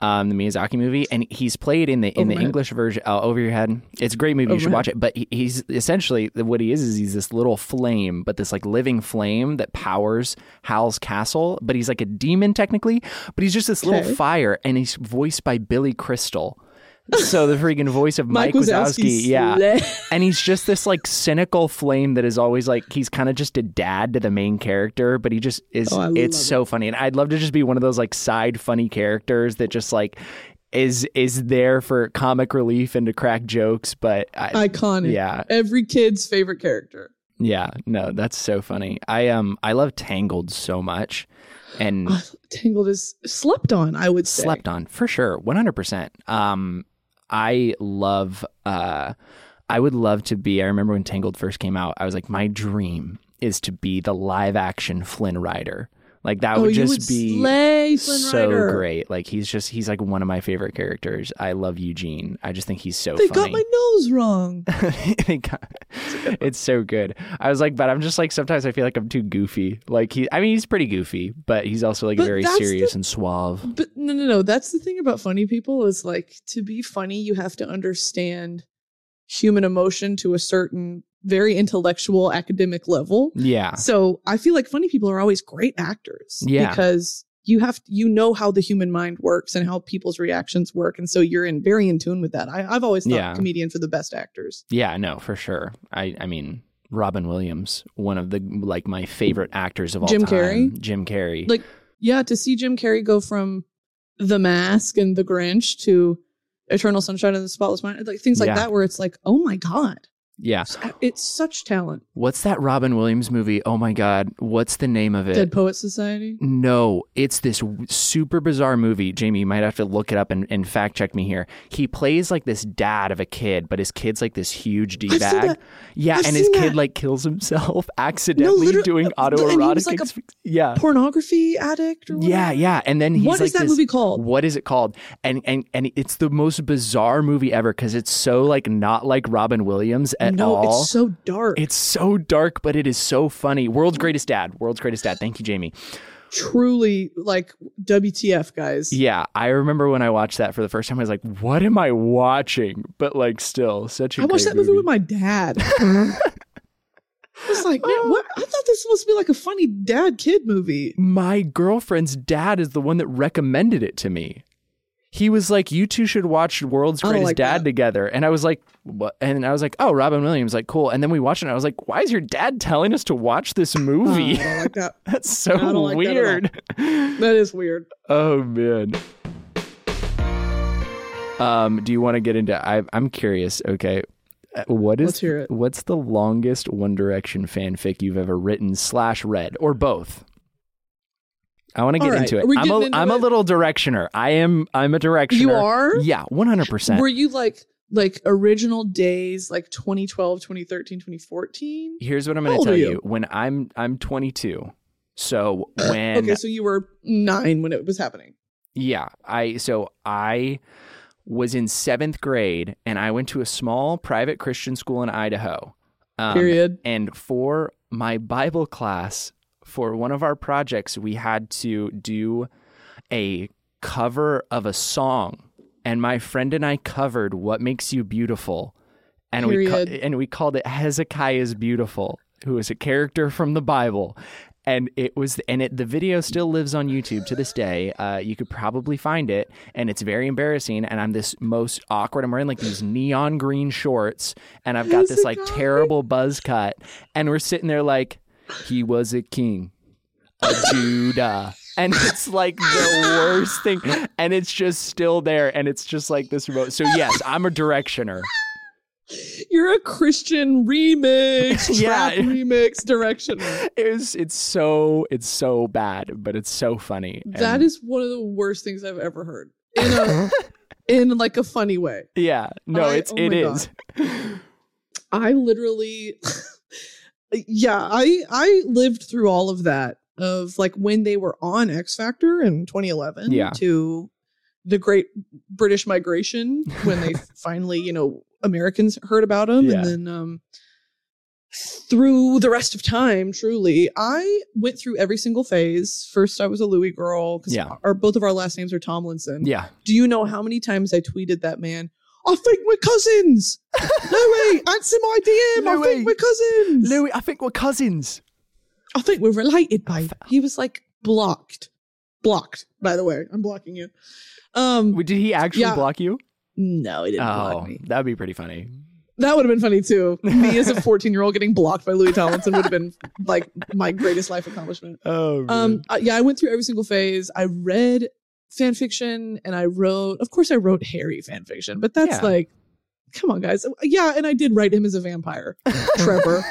Um, the Miyazaki movie, and he's played in the in
Over
the
head.
English version. Uh, over your head, it's a great movie. You should watch it. But he, he's essentially what he is is he's this little flame, but this like living flame that powers Howl's castle. But he's like a demon technically, but he's just this little fire, and he's voiced by Billy Crystal. So the freaking voice of Mike,
Mike
Wazowski,
Wazowski,
yeah, and he's just this like cynical flame that is always like he's kind of just a dad to the main character, but he just is.
Oh,
it's so funny, and I'd love to just be one of those like side funny characters that just like is is there for comic relief and to crack jokes. But I,
Iconic.
yeah,
Every kid's favorite character.
yeah, no, that's so funny. I um I love Tangled so much, and
Ah, Tangled is slept on, I would say.
slept on for sure 100% um i love uh i would love to be i remember when tangled first came out i was like my dream is to be the live action flynn rider like that
oh,
would just
would
be so great like he's just he's like one of my favorite characters i love eugene i just think he's so
They
funny
got my nose wrong.
Got- it's so good. I was like, but I'm just like sometimes I feel like I'm too goofy. Like he, I mean, he's pretty goofy, but he's also like
But
very serious
the-
and suave.
But no, no, no. That's the thing about funny people is like to be funny, you have to understand human emotion to a certain very intellectual academic level.
Yeah,
So I feel like funny people are always great actors.
Yeah.
Because you have you know how the human mind works and how people's reactions work. And so you're in very in tune with that. I, I've always thought
Yeah.
comedians are the best actors.
Yeah, no, for sure. I I mean, Robin Williams, one of the like my favorite actors of all time.
Jim
time.
Carrey?
Jim Carrey.
Like, yeah, to see Jim Carrey go from The Mask and The Grinch to Eternal Sunshine of the Spotless Mind, like things like
Yeah.
that, where it's like, oh my god,
yeah.
Uh, it's such talent.
What's that Robin Williams movie? Oh my god, what's the name of it?
Dead Poet Society.
No, it's this super bizarre movie. Jamie, you might have to look it up and, and fact check me here. He plays like this dad of a kid, but his kid's like this huge D bag. Yeah,
I've
and his kid
that.
like kills himself accidentally
literally-
doing uh,
and he
autoerotic.
like
exp- yeah,
Pornography addict. Or
yeah,
whatever?
yeah. And then he's
What
like
is that
this-
movie called?
What is it called? And and and it's the most bizarre movie ever because it's so like not like Robin Williams at
no,
all.
it's so dark.
It's so dark, but it is so funny. World's greatest dad. World's greatest dad. Thank you, Jamie.
truly like WTF, guys.
Yeah, I remember when I watched that for the first time. I was like, "What am I watching?" But like, still, such a
I watched that movie with my dad. I was like, man, what? I thought this was supposed to be like a funny dad kid movie.
my girlfriend's dad is the one that recommended it to me. He was like, "You two should watch World's Greatest
like
Dad
that.
together," and I was like, "What?" And I was like, "Oh, Robin Williams, like cool." And then we watched it. and I was like, "Why is your dad telling us to watch this
Oh,
movie?"
Like that.
That's so
like that
weird.
That is weird.
oh man. Um, do you want to get into? I, I'm curious. Okay, Uh, what is
Let's hear it.
what's the longest One Direction fanfic you've ever written slash read, or both? I want to get
right,
into it. I'm a
into
am a little directioner. I am I'm a directioner.
You are?
Yeah, 100. percent
Were you like like original days like 2012, 2013, 2014?
Here's what I'm going to tell you.
you?
When I'm I'm 22. So when
okay, so you were 9 when it was happening.
Yeah, I so I was in seventh grade and I went to a small private Christian school in Idaho. Um,
Period.
And for my Bible class, for one of our projects, we had to do a cover of a song, and my friend and I covered "What Makes You Beautiful," and we
Period.
ca- and we called it Hezekiah's Beautiful, who is a character from the Bible. And it was, and it the video still lives on YouTube to this day. Uh, you could probably find it, and it's very embarrassing. And I'm this most awkward. I'm wearing like these neon green shorts, and I've got this like terrible buzz cut, and we're sitting there like, he was a king of Judah. And it's like the worst thing. And it's just still there. And it's just like this remote. So, yes, I'm a directioner.
You're a Christian remix,
Yeah.
remix direction.
It's, it's so, it's so bad, but it's so funny.
That
And-
is one of the worst things I've ever heard. In a in like a funny way.
yeah, no,
I-
it's,
oh
it is.
I literally yeah, I I lived through all of that of like when they were on X Factor in 2011
Yeah.
to the great British migration when they finally, you know, Americans heard about them
Yeah.
and then um through the rest of time, truly, I went through every single phase. First, I was a Louis girl because
Yeah.
our both of our last names are Tomlinson.
Yeah.
Do you know how many times I tweeted that man? I think we're cousins. Louis, answer my DM. I think we're cousins.
Louis, I think we're cousins.
I think we're related, babe. He was like blocked. Blocked, by the way. I'm blocking you. Um
Wait, Did he actually
Yeah.
block you?
no, he didn't
Oh,
block me.
that'd be pretty funny.
That would have been funny too. Me as a 14 year old getting blocked by Louis Tomlinson would have been like my greatest life accomplishment.
Oh,
Um, I- yeah, I went through every single phase. I read fan fiction and I wrote, of course, I wrote Harry fan fiction, but that's
Yeah.
like, come on, guys. Uh, yeah, and I did write him as a vampire, Trevor.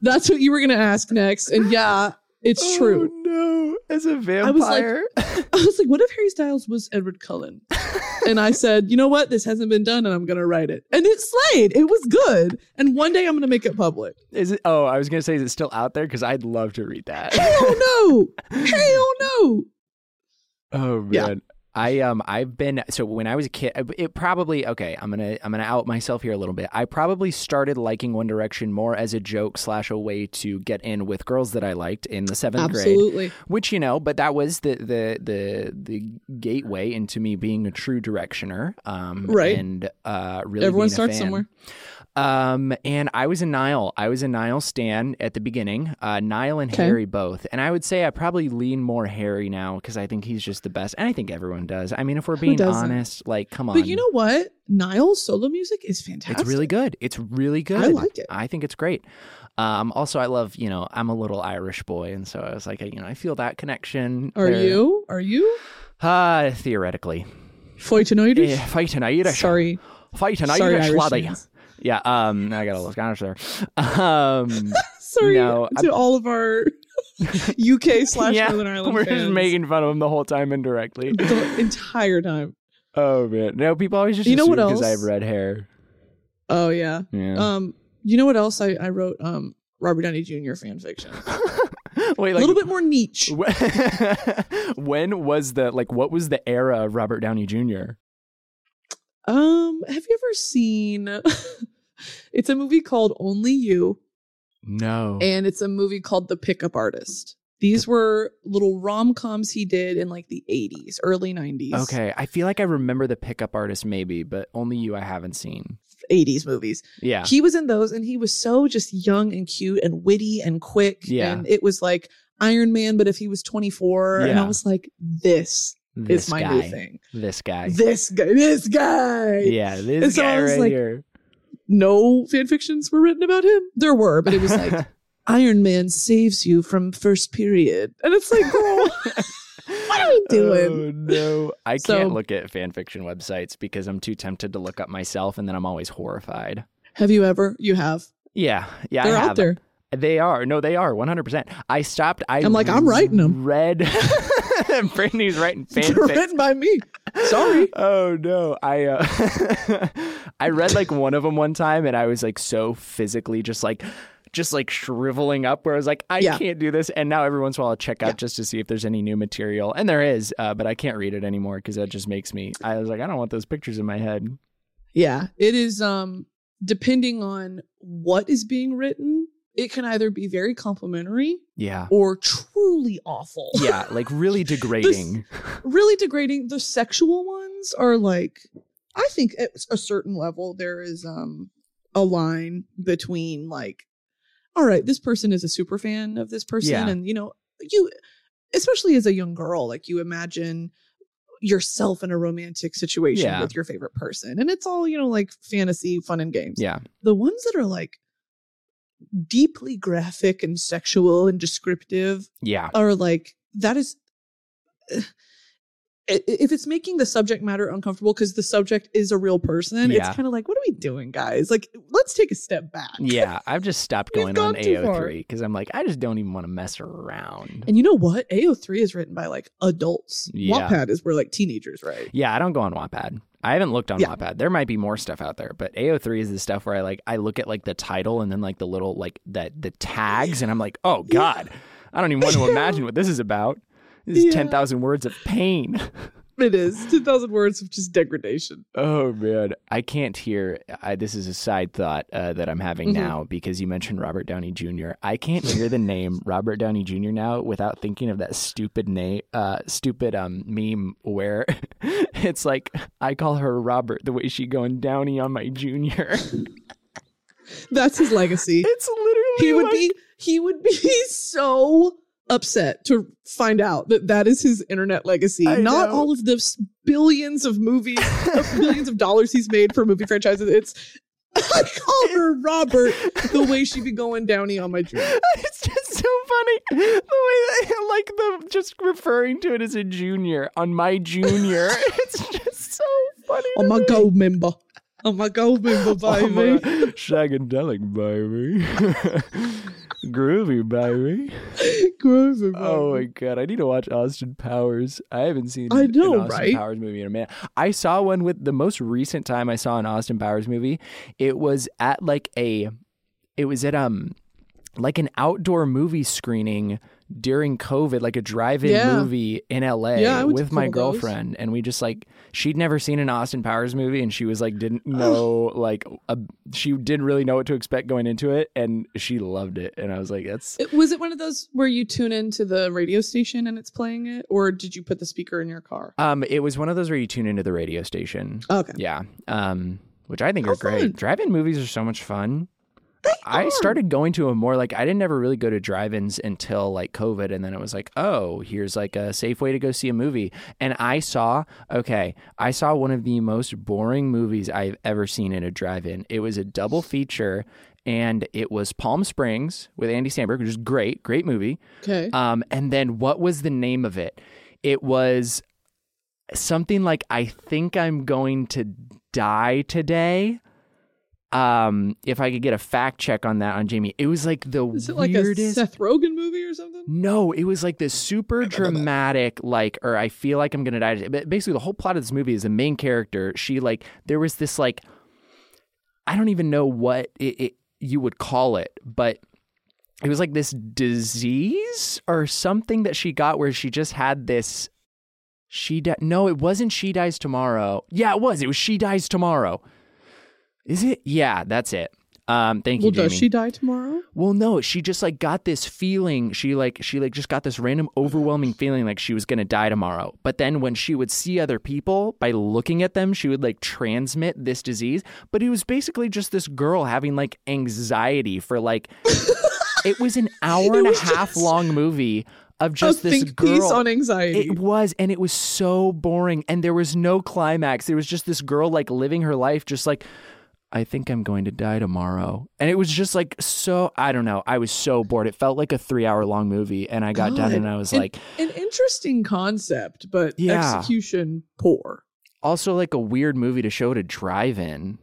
that's what you were gonna ask next, and yeah, it's oh, true.
Oh, no, as a vampire.
I was like- I was like, what if Harry Styles was Edward Cullen? and I said, you know what? This hasn't been done, and I'm gonna write it, and it slayed. It was good, and one day I'm gonna make it public.
is it? Oh, I was gonna say, is it still out there? Because I'd love to read that.
Hell no! Hell no!
Oh
Yeah.
man. I um I've been so when I was a kid it probably okay I'm gonna I'm gonna out myself here a little bit I probably started liking One Direction more as a joke slash a way to get in with girls that I liked in the seventh grade
Absolutely.
which you know but that was the the the the gateway into me being a true directioner um
Right.
and uh really
Everyone starts somewhere.
Um, and I was a Niall. I was a Niall Stan at the beginning. Uh, Niall and
Okay.
Harry both. And I would say I probably lean more Harry now because I think he's just the best. And I think everyone does. I mean, if we're being honest, like, come on.
But you know what? Niall's solo music is fantastic.
it's really good. It's really good.
I like it.
I think it's great. Um, also, I love, you know, I'm a little Irish boy. And so I was like, you know, I feel that connection.
Are
there.
you? Are you?
Uh, theoretically.
Fighting Irish?
Yeah, fight an Irish.
Sorry.
Fight an
Sorry,
Irish
Irish
laddie. Yeah, um, I got a little Scottish there. Um,
Sorry
No,
to all of our UK slash
yeah,
Northern Ireland
we're
fans.
just making fun of them the whole time indirectly.
the entire time.
oh man, no, people always just
You know what else?
because I have red hair.
Oh yeah.
Yeah.
Um, you know what else I, I wrote? Um, Robert Downey Jr. fan fiction.
Wait,
a little bit more niche.
when was the like? What was the era of Robert Downey Jr.?
Um, have you ever seen? It's a movie called Only You,
No.
and it's a movie called The Pickup Artist. These were little rom coms he did in like the 80s, early 90s.
Okay, I feel like I remember the pickup artist maybe, but only you I haven't seen.
80s movies.
Yeah.
He was in those and he was so just young and cute and witty and quick.
Yeah.
And it was like Iron Man, but if he was 24. And I was like, this,
This
is my
guy.
new thing.
This guy.
This guy, this guy.
yeah, this
so
guy right
like,
here.
No fan fictions were written about him. There were, but it was like Iron Man saves you from first period. And it's like, girl, what are we doing?
Oh no, I
So-
can't look at fan fiction websites because I'm too tempted to look up myself, and then I'm always horrified.
Have you ever? You have.
Yeah, yeah,
They're out there.
They are. No, they are. 100. percent I stopped. I
I'm like, I'm writing them.
Read. Brittany's writing
They're written by me. Sorry.
Oh no, I uh, I read like one of them one time, and I was like so physically just like. Just like shriveling up, where I was like, I
Yeah.
can't do this. And now every once in a while, I'll check out
Yeah.
just to see if there's any new material, and there is, uh, but I can't read it anymore because that just makes me. I was like, I don't want those pictures in my head.
Yeah, it is um depending on what is being written, it can either be very complimentary
Yeah,
or truly awful.
yeah, like really degrading.
really degrading. The sexual ones are like I think at a certain level there is um a line between like all right, this person is a super fan of this person
Yeah.
and you know, you especially as a young girl, like you imagine yourself in a romantic situation
Yeah.
with your favorite person and it's all, you know, like fantasy fun and games.
yeah,
the ones that are like deeply graphic and sexual and descriptive
yeah,
are like that is eh, if it's making the subject matter uncomfortable because the subject is a real person
Yeah.
it's kind of like what are we doing guys like let's take a step back
yeah. I've just stopped going on AO3 because I'm like, I just don't even want to mess around.
and you know what ao3 is written by like adults
Yeah.
wattpad is where like teenagers right
Yeah, I don't go on Wattpad. I haven't looked on
Yeah.
Wattpad. There might be more stuff out there, but AO3 is the stuff where I like I look at like the title and then like the little like that the tags and I'm like, oh god, I don't even want to imagine what this is about. This is
Yeah.
ten thousand words of pain.
It is. 10,000 words of just degradation.
Oh man, I can't hear. I, this is a side thought uh, that I'm having
Mhm.
now because you mentioned Robert Downey Jr. I can't hear the name Robert Downey Jr. now without thinking of that stupid name, uh, stupid um meme where it's like I call her Robert the way she going Downey on my Junior.
That's his legacy.
it's literally
he would
like-
be he would be so upset to find out that that is his internet legacy
I
not
know.
all of the billions of movies of billions of dollars he's made for movie franchises it's i call her robert the way she be going downy on my dream
It's just so funny the way that like the just referring to it as a junior on my junior. it's just so funny.
on my
me.
gold member on my gold member
Oh,
baby
my- Shagadelic, baby. Groovy, baby.
Groovy,
Oh my god, I need to watch Austin Powers. I haven't seen
I know,
an Austin
right?
Powers movie in a minute. I saw one with the most recent time I saw an Austin Powers movie. It was at like a, it was at um, like an outdoor movie screening during COVID, like a drive-in
Yeah.
movie in LA
Yeah, I went to
with my
of those.
girlfriend, and we just like she'd never seen an Austin Powers movie, and she was like didn't know like a, she didn't really know what to expect going into it, and she loved it, and I was like, that's
It- was it one of those where you tune into the radio station and it's playing it or did you put the speaker in your car
Um, it was one of those where you tune into the radio station.
okay
Yeah. Um, which I think
How
are great. Drive-in movies are so much fun. I started going to a more like I didn't ever really go to drive-ins until like COVID, and then it was like, oh, here's like a safe way to go see a movie. And I saw, okay, I saw one of the most boring movies I've ever seen in a drive-in. It was a double feature, and it was Palm Springs with Andy Samberg, which is great, great movie.
okay
Um, and then what was the name of it? It was something like I think I'm going to die today. Um, if I could get a fact check on that on Jamie, it was like the
Is it like
weirdest.
a Seth Rogen movie or something?
No, it was like this super dramatic, like, or I feel like I'm gonna die. But basically, the whole plot of this movie is the main character. She like there was this like, I don't even know what it, it you would call it, but it was like this disease or something that she got where she just had this. She di- no, it wasn't. She dies tomorrow. Yeah, it was. It was. She dies tomorrow. Is it? Yeah, that's it. Um, thank
Well,
you, Jamie.
does she die tomorrow?
Well, no, she just like got this feeling. She like she like just got this random overwhelming feeling like she was gonna die tomorrow. But then when she would see other people by looking at them, she would like transmit this disease. But it was basically just this girl having like anxiety for like it was an hour and a half
just
long movie of just this
think
girl.
piece on anxiety.
It was, and it was so boring, and there was no climax. There was just this girl like living her life, just like, I think I'm going to die tomorrow. And it was just like so, I don't know. I was so bored. It felt like a three hour long movie, and I got done and I was
An-
like,
An interesting concept, but
Yeah.
execution poor.
also like a weird movie to show to drive in.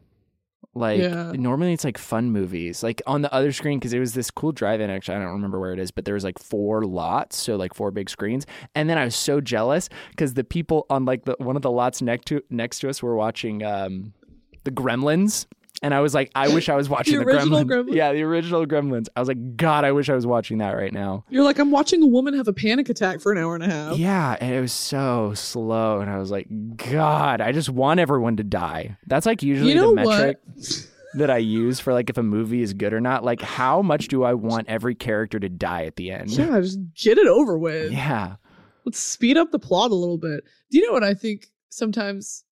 Like
Yeah.
normally it's like fun movies. Like on the other screen because it was this cool drive-in. Actually, I don't remember where it is, but there was like four lots, so like four big screens. And then I was so jealous because the people on like the one of the lots next to next to us were watching um, the Gremlins. And I was like, I wish I was watching the,
original
Gremlins.
Gremlins?
Yeah, the original Gremlins. I was like, God, I wish I was watching that right now.
You're like, I'm watching a woman have a panic attack for an hour and a half.
Yeah, and it was so slow, and I was like, God, I just want everyone to die. That's like usually
You know
the metric
what?
that I use for like if a movie is good or not. Like, how much do I want every character to die at the end?
Yeah, just get it over with.
Yeah.
Let's speed up the plot a little bit. Do you know what I think sometimes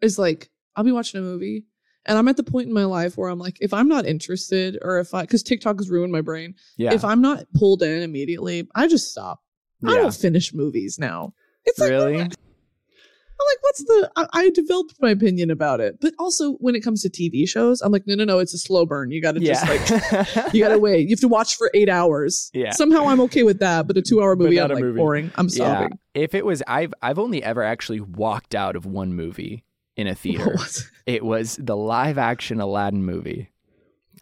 is like, I'll be watching a movie and I'm at the point in my life where I'm like, if I'm not interested or if I, because TikTok has ruined my brain,
Yeah.
if I'm not pulled in immediately, I just stop. I don't finish movies now. It's like,
Really?
I'm like, what's the? I, I developed my opinion about it, but also when it comes to TV shows, I'm like, no, no, no, it's a slow burn. You got to
yeah.
just like, you got to wait. You have to watch for eight hours.
Yeah.
Somehow I'm okay with that, but a two hour movie, I'm like
movie.
boring. I'm
yeah. If it was, I've I've only ever actually walked out of one movie in a theater.
Was it?
It was the live action Aladdin movie.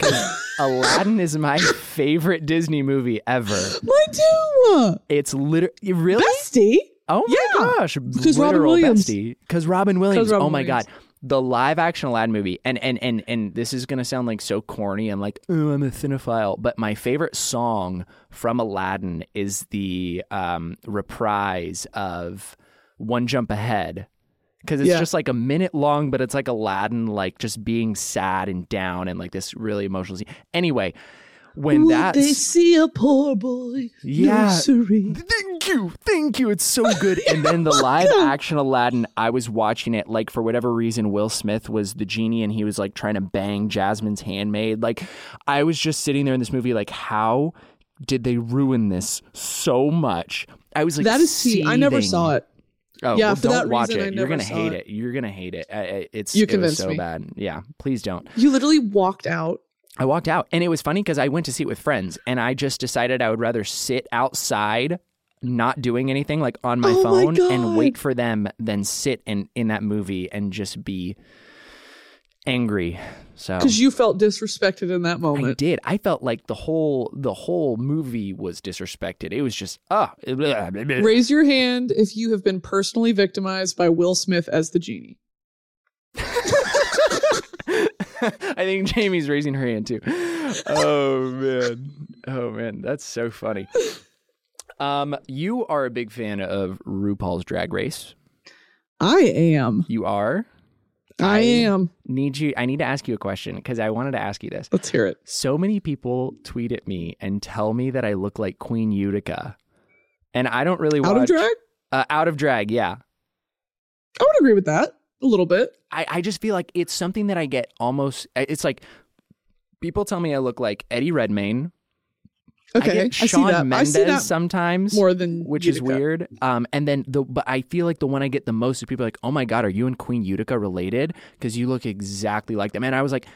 Aladdin is my favorite Disney movie ever.
Mine too.
It's literally really.
Bestie.
Oh my
Yeah,
gosh!
because Robin Williams.
Because Robin Williams.
Robin
oh my
Williams.
god, the live action Aladdin movie, and and and and this is gonna sound like so corny. I'm like, oh, I'm a cinephile, but my favorite song from Aladdin is the um, reprise of One Jump Ahead because it's
Yeah.
just like a minute long, but it's like Aladdin, like just being sad and down and like this really emotional scene. Anyway, when that
they see a poor boy?
Yeah.
Nursery.
Thank you, thank you. It's so good. And then the oh live action Aladdin, I was watching it like for whatever reason, Will Smith was the genie and he was like trying to bang Jasmine's handmaid. Like I was just sitting there in this movie, like how did they ruin this so much? I was like,
that is see, I never saw it.
Oh,
Yeah,
well, don't watch
reason,
it. You're gonna hate
it.
it. You're gonna hate it. It's
You
it
convinced
so
me.
bad. Yeah, please don't.
You literally walked out.
I walked out and it was funny because I went to see it with friends and I just decided I would rather sit outside not doing anything like on my
Oh my
phone and wait for them than sit in in that movie and just be angry. So
Because you felt disrespected in that moment, I
did. I felt like the whole the whole movie was disrespected. It was just ah.
Raise your hand if you have been personally victimized by Will Smith as the genie.
I think Jamie's raising her hand too. Oh man. Oh man, that's so funny. Um, you are a big fan of RuPaul's Drag Race.
I am.
You are.
I,
I-
am.
Need you? I need to ask you a question because I wanted to ask you this.
Let's hear it.
So many people tweet at me and tell me that I look like Queen Utica, and I don't really
Out of drag?
Uh, out of drag. Yeah,
I would agree with that a little bit.
I, I just feel like it's something that I get almost. It's like people tell me I look like Eddie Redmayne.
Okay,
I
I,
get
see
Shawn
that.
Mendes
I see
sometimes,
more than
which is weird. Um, and then the but I feel like the one I get the most is people are like, "Oh my god, are you and Queen Utica related? Because you look exactly like them." And I was like,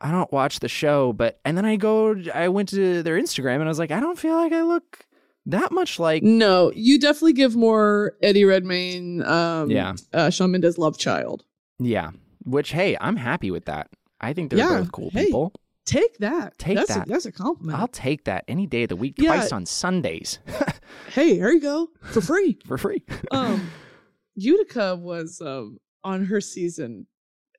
I don't watch the show, but and then I go, I went to their Instagram and I was like, I don't feel like I look that much like.
No, you definitely give more Eddie Redmayne, um,
Yeah.
uh, Shawn Mendes love child.
Yeah, which hey, I'm happy with that. I think they're
Yeah,
both cool
hey,
people.
Take that.
Take
that's
that.
A, that's a compliment.
I'll take that any day of the week,
Yeah.
twice on Sundays
hey, here you go for free.
for free.
um, Utica was um on her season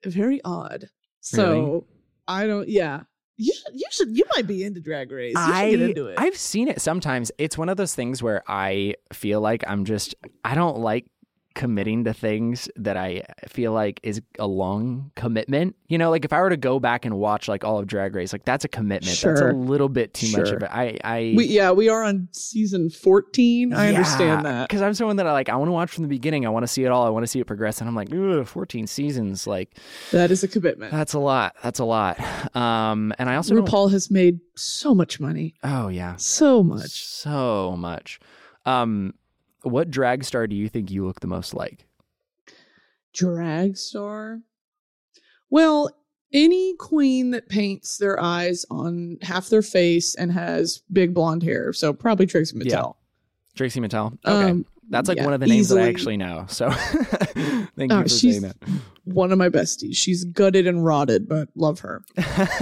very odd. So
Really?
I don't. Yeah, you should. You should. You might be into Drag Race. You should
I
get into it.
I've seen it sometimes. It's one of those things where I feel like I'm just I don't like committing to things that I feel like is a long commitment. You know, like if I were to go back and watch like all of Drag Race, like that's a commitment. That's a little bit too much
Sure.
of it. I I
we, yeah, we are on season fourteen. I understand that.
because I'm someone that I like. I want to watch from the beginning. I want to see it all. I want to see it progress. And I'm like, Ugh, 14 seasons, like
That is a commitment.
that's a lot. That's a lot. Um, and I also
RuPaul has made so much money.
oh yeah,
So much.
So much. Um, what drag star do you think you look the most like?
Drag star. Well, any queen that paints their eyes on half their face and has big blonde hair. So probably Trixie
Yeah.
Mattel.
Trixie Mattel. Okay.
Um,
That's like
yeah,
one of the names that I actually know. So thank you
Uh,
for
she's-
saying
One of my besties. She's gutted and rotted, but love her.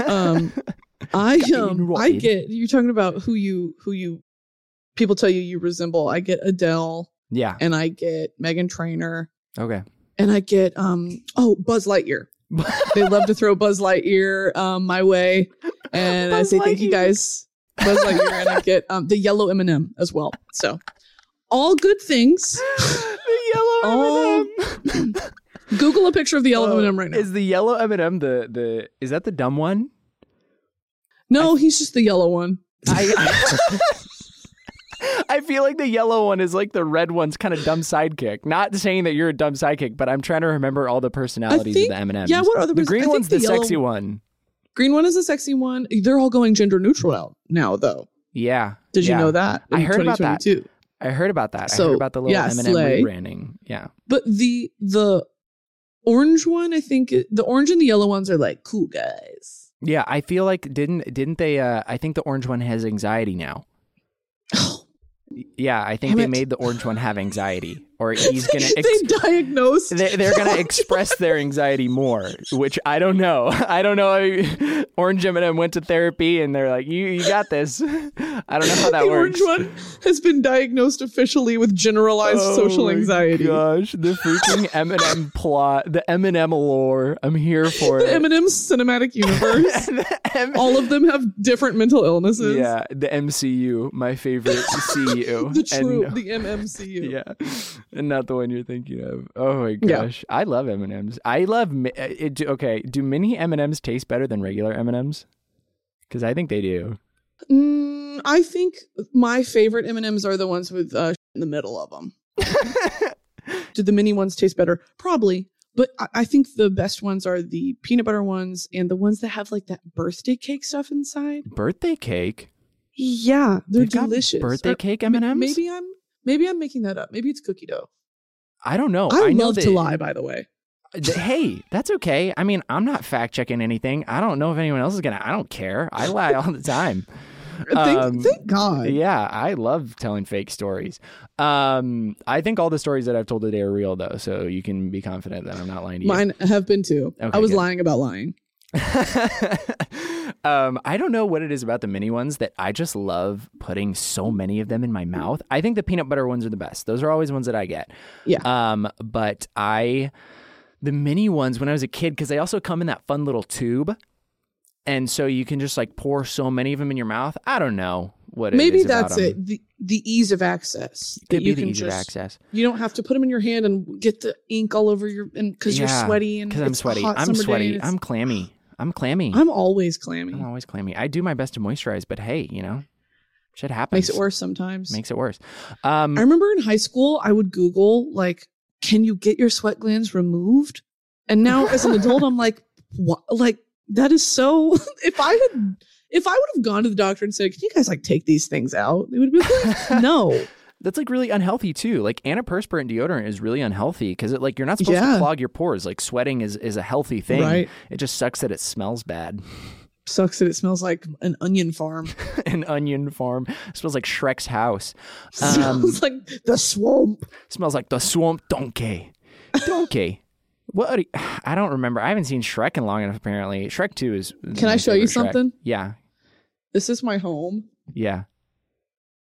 Um, I um I get you're talking about who you who you people tell you you resemble. I get Adele
yeah.
and I get Meghan Trainor
Okay.
and I get um oh Buzz Lightyear. they love to throw Buzz Lightyear um my way, and I
Buzz
say thank you guys, Buzz Lightyear, and I get um the yellow M and m as well. So all good things.
the yellow M&M.
Google a picture of the yellow M&M right now.
Is the yellow M&M the the is that the dumb one?
no, he's just the yellow one.
I I feel like the yellow one is like the red one's kind of dumb sidekick. Not saying that you're a dumb sidekick, but I'm trying to remember all the personalities
think-
of the M&Ms.
yeah, what other
the green
I
one's the,
the yellow-
sexy one.
Green one is the sexy one. They're all going gender neutral now, though.
Yeah.
Did
yeah.
you know that?
I heard about that.
2022?
I heard about that. I
So,
heard about the little
yeah,
M&M
slay.
rebranding. Yeah.
But the the orange one, I think the orange and the yellow ones are like cool guys.
Yeah, I feel like didn't didn't they uh I think the orange one has anxiety now. Yeah, I think they made the orange one have anxiety or he's going to
they diagnosed.
they, they're going to express their anxiety more, which I don't know. I don't know. I, Orange M&M went to therapy, and they're like, "You, you got this." I don't know how that
the
works.
orange one has been diagnosed officially with generalized
Oh
social anxiety.
Gosh, the freaking M&M plot, the M&M lore. I'm here for
The
it.
M&M cinematic universe.
M-
All of them have different mental illnesses.
yeah, the MCU, my favorite CU.
The true,
And-
the MMCU.
yeah. And not the one you're thinking of. Oh my
Yeah.
gosh, I love M and M's. I love. uh, It, okay, do mini M and M's taste better than regular M and M's? Because I think they do.
Mm, I think my favorite M and M's are the ones with uh, in the middle of them. Do the mini ones taste better? Probably, but I, I think the best ones are the peanut butter ones and the ones that have like that birthday cake stuff inside.
birthday cake.
Yeah, they're
They've got
delicious.
Birthday
Or
cake
m-
M and M's.
Maybe I'm maybe I'm making that up. Maybe it's cookie dough.
I don't know.
I,
I know
love
that,
to lie, by the way.
th- Hey, that's okay. I mean, I'm not fact checking anything. I don't know if anyone else is gonna. I don't care. I lie all the time.
Thank,
Um,
thank God.
Yeah, I love telling fake stories. Um, I think all the stories that I've told today are real, though, so you can be confident that I'm not lying to you.
Mine have been too.
Okay,
I was
good.
lying about lying.
um, I don't know what it is about the mini ones that I just love putting so many of them in my mouth. I think the peanut butter ones are the best. Those are always ones that I get.
Yeah.
Um, but I, the mini ones when I was a kid, because they also come in that fun little tube. And so you can just like pour so many of them in your mouth. I don't know what it
Maybe that's it. The the ease of access.
Could
you
be the
can
ease of
just-
access.
You don't have to put them in your hand and get the ink all over your and because
Yeah,
you're sweaty and
Because I'm sweaty. I'm sweaty. I'm clammy. I'm clammy.
I'm always clammy.
I'm always clammy. I do my best to moisturize, but hey, you know, shit happens.
Makes it worse sometimes.
Makes it worse. Um,
I remember in high school, I would Google like, "Can you get your sweat glands removed?" And now, as an adult, I'm like, "What? Like that is so." if I had, if I would have gone to the doctor and said, "Can you guys like take these things out?" They would have been like, "No."
That's like really unhealthy too. Like antiperspirant deodorant is really unhealthy because it like you're not supposed
Yeah.
to clog your pores. Like sweating is is a healthy thing.
Right.
It just sucks that it smells bad.
Sucks that it smells like an onion farm.
An onion farm it smells like Shrek's house. Um,
smells like the swamp.
smells like the swamp donkey. Donkey. What? Are you- I don't remember. I haven't seen Shrek in long enough. Apparently, Shrek Two is.
Can I show you
Shrek.
something?
Yeah,
This is my home.
yeah.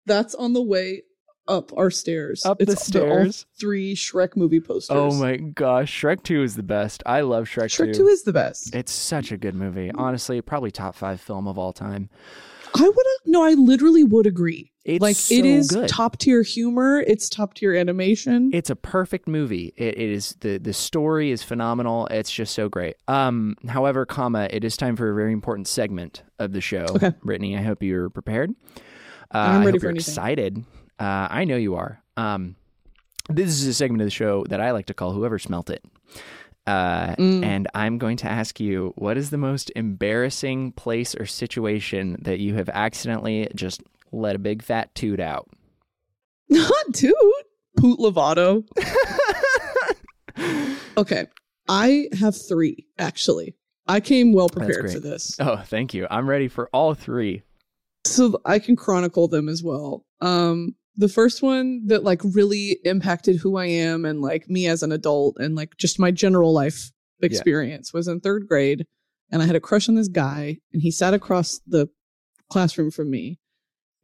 That's on the way up our stairs.
Up the
they're all
stairs?
three Shrek movie posters.
Oh my gosh, Shrek Two is the best. I love Shrek,
Shrek 2 is the best.
It's such a good movie. Honestly, probably top five film of all time.
I would no, I literally would agree.
It's
like
so
it is top tier humor. It's top tier animation.
It's a perfect movie. It, it is the the story is phenomenal. It's just so great. Um, however, comma, it is time for a very important segment of the show.
Okay.
Brittany, I hope you're prepared. Uh,
I'm
I
ready
hope
for
you're
anything.
excited. Uh, I know you are. Um, this is a segment of the show that I like to call "Whoever Smelt It." Uh,
Mm.
And I'm going to ask you, what is the most embarrassing place or situation that you have accidentally just let a big fat toot out?
Not toot. Poot Lovato. okay. I have three, actually. I came well prepared for this.
Oh, thank you. I'm ready for all three.
So I can chronicle them as well. Um, the first one that like really impacted who I am and like me as an adult and like just my general life experience was in third grade. And I had a crush on this guy and he sat across the classroom from me.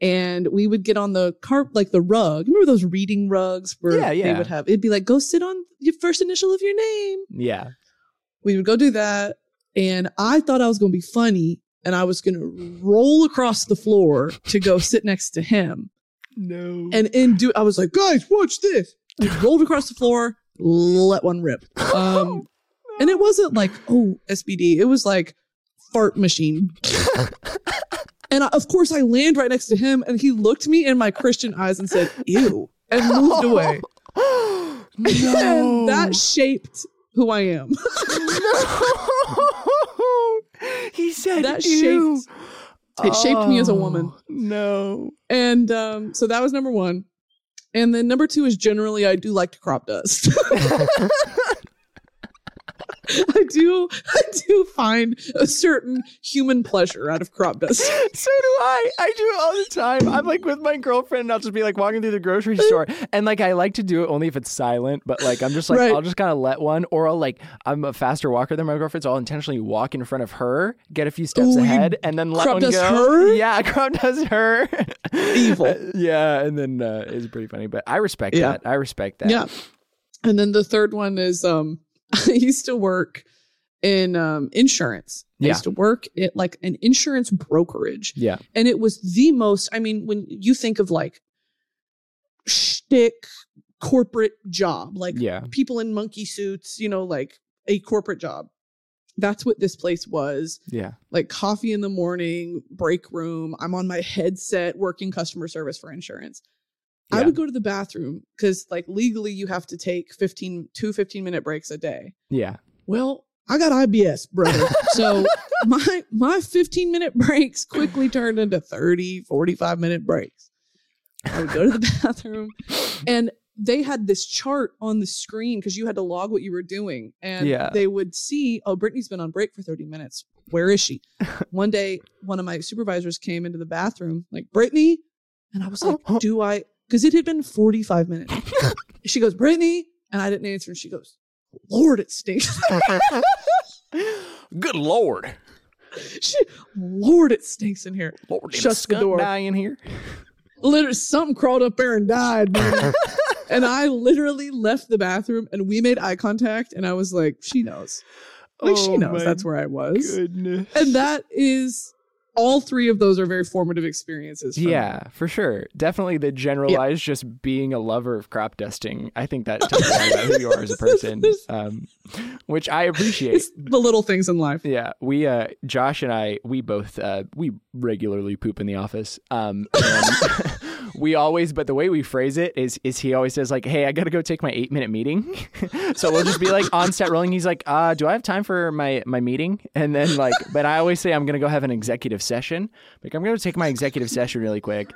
And we would get on the carp, like the rug. Remember those reading rugs where
Yeah,
they would have, it'd be like, go sit on your first initial of your name.
Yeah.
We would go do that. And I thought I was going to be funny and I was going to roll across the floor to go sit next to him
No.
and in do I was like, guys, watch this. I rolled across the floor, let one rip. Um, and it wasn't like, oh, SBD. It was like fart machine. and I, of course, I land right next to him, and he looked me in my Christian eyes and said, "Ew," and moved away. And that shaped who I am.
he said
that
ew.
shaped. It shaped me as a woman.
Oh, No.
And um, so that was number one. And then number two is generally I do like to crop dust. I do I do find a certain human pleasure out of crop dust.
So do I. I do it all the time. I'm like with my girlfriend and I'll just be like walking through the grocery store. And like I like to do it only if it's silent, but like I'm just like
Right.
I'll just kind of let one or I'll like I'm a faster walker than my girlfriend, so I'll intentionally walk in front of her, get a few steps
Ooh,
ahead, and then let
crop
one
dust
go.
her?
Yeah, crop does her.
Evil.
Yeah, and then uh, it's pretty funny. But I respect
Yeah.
that. I respect that.
Yeah. And then the third one is um I used to work in um insurance. I
Yeah.
used to work at like an insurance brokerage.
Yeah.
and it was the most i mean when you think of like shtick corporate job, like
Yeah.
people in monkey suits, you know, like a corporate job. That's what this place was.
Yeah.
Like coffee in the morning, break room. I'm on my headset working customer service for insurance. I would go to the bathroom because, like, legally you have to take 15, two 15 minute breaks a day.
Yeah.
Well, I got IBS, brother. so my my 15 minute breaks quickly turned into 30, 45 minute breaks. I would go to the bathroom and they had this chart on the screen because you had to log what you were doing. And
Yeah.
they would see, oh, Brittany's been on break for 30 minutes. Where is she? one day, one of my supervisors came into the bathroom, like, Brittany? And I was like, do I? Because it had been 45 minutes. she goes, Brittany? And I didn't answer. And she goes, Lord, it stinks.
Good lord.
she, Lord, it stinks in here.
Lord, did
Shuts the door.
die in here?
Literally, something crawled up there and died. man. and I literally left the bathroom and we made eye contact. And I was like, she knows. Like, she
Oh
knows that's where I was.
Goodness.
And that is, all three of those are very formative experiences. for me.
Yeah, for sure. Definitely the generalized just being a lover of crop dusting. I think that tells lot about who you are as a person, um, which I appreciate.
It's the little things in life.
Yeah, we uh Josh and I we both uh we regularly poop in the office. Um and we always but the way we phrase it is is he always says like, "Hey, I got to go take my 8-minute meeting." so we'll just be like on set rolling. He's like, "Uh, do I have time for my my meeting?" And then like but I always say I'm to go have an executive session. Like I'm to take my executive session really quick.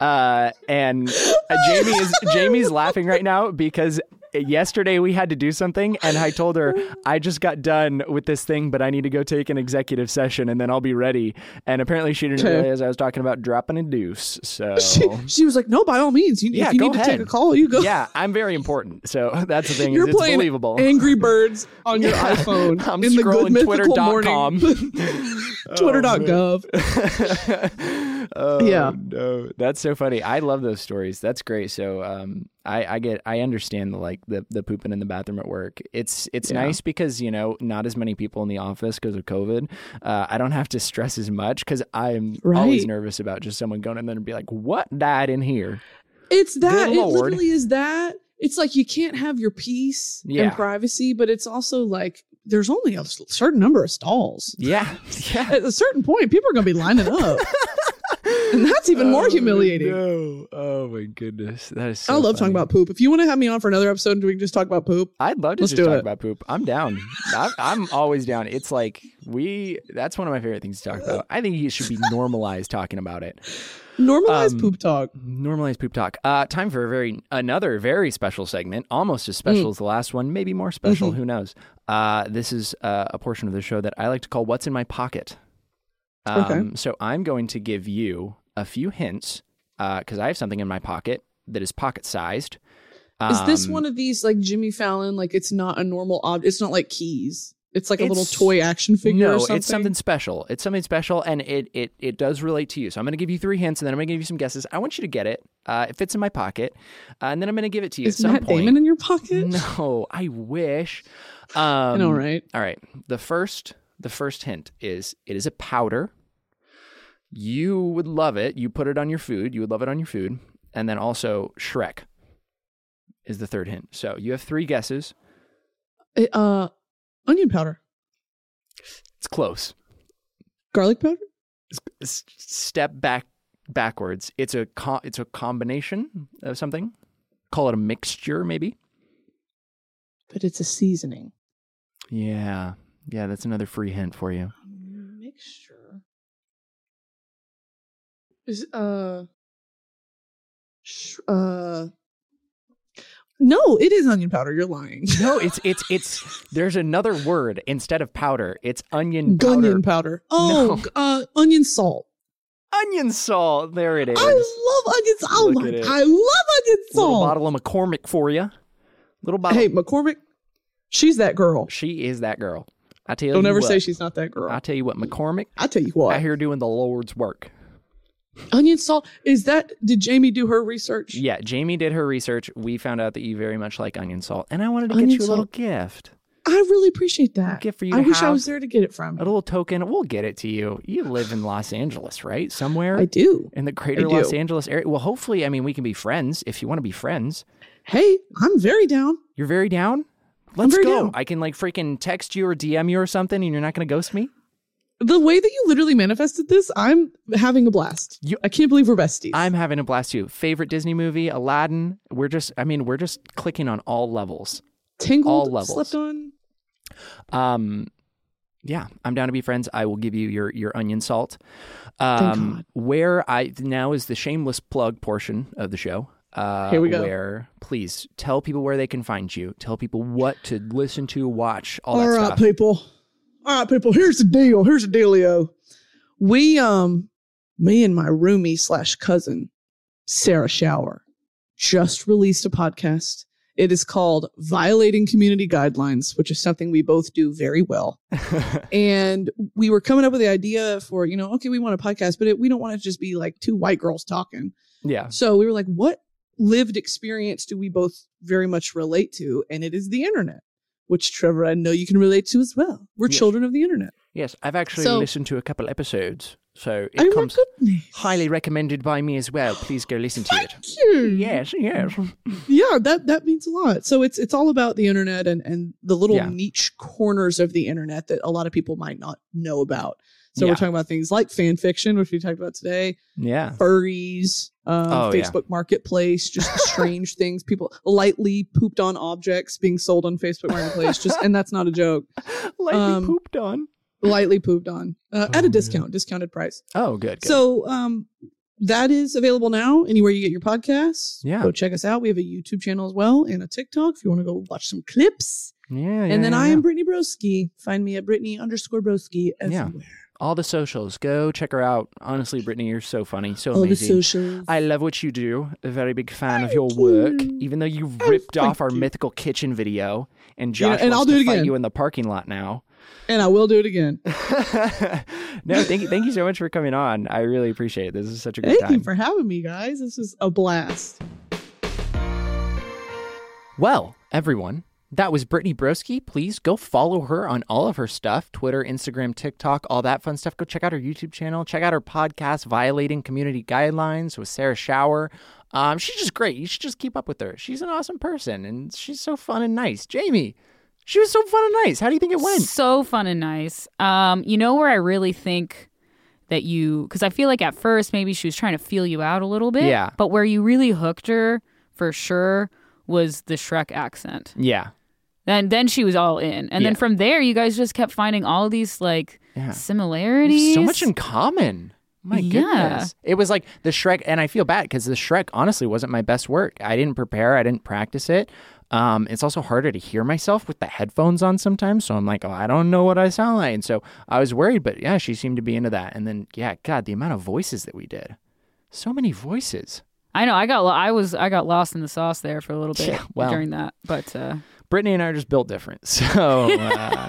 Uh and uh, Jamie is Jamie's laughing right now because yesterday we had to do something and I told her I just got done with this thing but I need to go take an executive session and then I'll be ready and apparently she didn't realize I was talking about dropping a deuce so
She, she was like, no, by all means. You,
Yeah,
if you need to take
ahead.
a call, you go.
yeah I'm very important so that's the thing
You're
it's
playing
believable
Angry Birds on your
Yeah.
iPhone
I'm
in the good
scrolling
mythical
twitter.com.
Twitter.gov.
oh,
Yeah.
no that's so funny I love those stories that's great so um I, I get I understand the like the the pooping in the bathroom at work. It's it's
Yeah.
nice because you know not as many people in the office because of COVID. Uh, I don't have to stress as much because I'm always nervous about just someone going in there and be like, "What died in here?"
It's that. It literally is that. It's like you can't have your peace
Yeah.
and privacy, but it's also like there's only a certain number of stalls.
Yeah, yeah.
At a certain point, people are going to be lining up. and that's even more
Oh,
humiliating.
No. Oh my goodness, that is. So
I love talking about poop. If you want to have me on for another episode and we can just talk about poop,
I'd love to
Let's
just
do
talk
it.
about poop. I'm down. I'm, I'm always down. It's like we. That's one of my favorite things to talk about. I think it should be normalized talking about it.
Normalized
Um,
poop talk.
Normalized poop talk. Uh, time for a very another very special segment, almost as special
Mm.
as the last one, maybe more special.
Mhm.
Who knows? Uh, this is uh, a portion of the show that I like to call "What's in My Pocket." Um,
Okay.
So I'm going to give you a few hints because I have something in my pocket that is pocket sized.
Is this
Um,
one of these like Jimmy Fallon? Like it's not a normal object. It's not like keys. It's like a little toy action figure
no,
or something.
it's something special. It's something special, and it it it does relate to you. So I'm going to give you three hints, and then I'm going to give you some guesses. I want you to get it. Uh, it fits in my pocket, uh, and then I'm going to give it to you
Is
at some
Matt
point.
Damon in your pocket?
No, I wish. Um,
I know, right?
All right. The first the first hint is it is a powder. You would love it. You put it on your food. You would love it on your food. And then also Shrek is the third hint. So you have three guesses.
Uh, uh, onion powder,
It's close.
garlic powder.
S- step back backwards. It's a co- it's a combination of something. Call it a mixture, maybe.
But it's a seasoning.
Yeah, yeah. That's another free hint for you.
Mixture. Is uh, sh- uh. No, it is onion powder. You're lying.
No, it's it's it's. There's another word instead of powder. It's onion powder.
Onion powder. Oh,
No.
uh, onion salt.
Onion salt. There it is.
I love onion salt. Oh
Look
my! I love onion salt.
Little bottle of McCormick for you. Little bottle.
Hey, McCormick, she's that girl.
she is that girl. I tell you,
Don't
you
ever
what,
say she's not that girl.
I tell you what, McCormick
I tell you what,
out here doing the Lord's work.
Onion salt is that? Did Jamie do her research?
Yeah, Jamie did her research. We found out that you very much like onion salt, and I wanted to get
Onion
you a little gift.
I really appreciate that.
gift for you
I wish I was there to get it from.
A little token. We'll get it to you. You live in Los Angeles, right? Somewhere
I do.
in the greater Los Angeles area. Well, hopefully, I mean, we can be friends if you want to be friends.
Hey, I'm very down.
You're very down? Let's go.
down.
I can like freaking text you or DM you or something and you're not going to ghost me?
The way that you literally manifested this, I'm having a blast.
You-
I can't believe we're besties.
I'm having a blast too. Favorite Disney movie, Aladdin. We're just, I mean, we're just clicking on all levels.
tingled,
all levels.
slept on.
Um, yeah, I'm down to be friends. I will give you your your onion salt. Um, where I now is the shameless plug portion of the show. Uh,
Here we go.
Where please tell people where they can find you. Tell people what to listen to, watch, all,
All
that
right,
stuff.
people. All right, people. Here's the deal. Here's the dealio. We, um, me and my roomie slash cousin, Sarah Schauer, just released a podcast. It is called Violating Community Guidelines, which is something we both do very well. and we were coming up with the idea for, you know, okay, we want a podcast, but it, we don't want it to just be like two white girls talking.
yeah,
So we were like, what lived experience do we both very much relate to? And it is the internet, which Trevor, I know you can relate to as well. We're
Yes.
children of the internet.
yes. I've actually
So-
listened to a couple episodes, so it
oh
comes highly recommended by me as well. Please go listen to it.
Thank you.
Yes, yes.
Yeah, that that means a lot. So it's it's all about the internet and and the little
Yeah.
niche corners of the internet that a lot of people might not know about. So
Yeah.
we're talking about things like fan fiction, which we talked about today,
Yeah.
furries, um,
Oh, yeah.
Facebook Marketplace, just strange things, people lightly pooped on objects being sold on Facebook Marketplace. Just and that's not a joke.
Lightly
Um,
pooped on.
Lightly pooped on uh, at
Oh,
a discount, discounted price.
Oh, good. good.
So um, that is available now anywhere you get your podcasts.
Yeah.
Go check us out. We have a YouTube channel as well and a TikTok if you want to go watch some clips.
yeah, yeah,
and then
yeah,
I
yeah.
am Brittany Broski. Find me at Brittany underscore Broski
Yeah.
everywhere.
All the socials. Go check her out. Honestly, Brittany, you're so funny, so
All the
amazing.
socials.
I love what you do. A very big fan of your work.
you.
Even though you ripped off our
you.
mythical kitchen video, and Josh
and
wants
I'll do
to
it
fight
again.
you in the parking lot now.
and I will do it again.
no, thank you, thank you so much for coming on. I really appreciate it. This is such a good
Thank
time.
you for having me, guys. This is a blast.
Well, everyone, that was Brittany Broski. Please go follow her on all of her stuff Twitter, Instagram, TikTok, all that fun stuff. Go check out her YouTube channel. Check out her podcast, Violating Community Guidelines with Sarah Schauer. Um, she's just great. You should just keep up with her. She's an awesome person and she's so fun and nice. Jamie, she was so fun and nice. How do you think it went?
So fun and nice. Um, you know where I really think that you because I feel like at first maybe she was trying to feel you out a little bit.
Yeah.
But where you really hooked her for sure was the Shrek accent.
Yeah.
Then then she was all in. And
Yeah.
then from there you guys just kept finding all these like
Yeah.
similarities.
So much in common. My
Yeah.
goodness. It was like the Shrek, and I feel bad because the Shrek honestly wasn't my best work. I didn't prepare, I didn't practice it. Um, it's also harder to hear myself with the headphones on sometimes. So I'm like, oh, I don't know what I sound like. And so I was worried, but yeah, she seemed to be into that. And then, yeah, God, the amount of voices that we did. So many voices.
I know I got lo- I was I got lost in the sauce there for a little bit
Yeah, well.
during that. But uh
Brittany and I are just built different. So uh,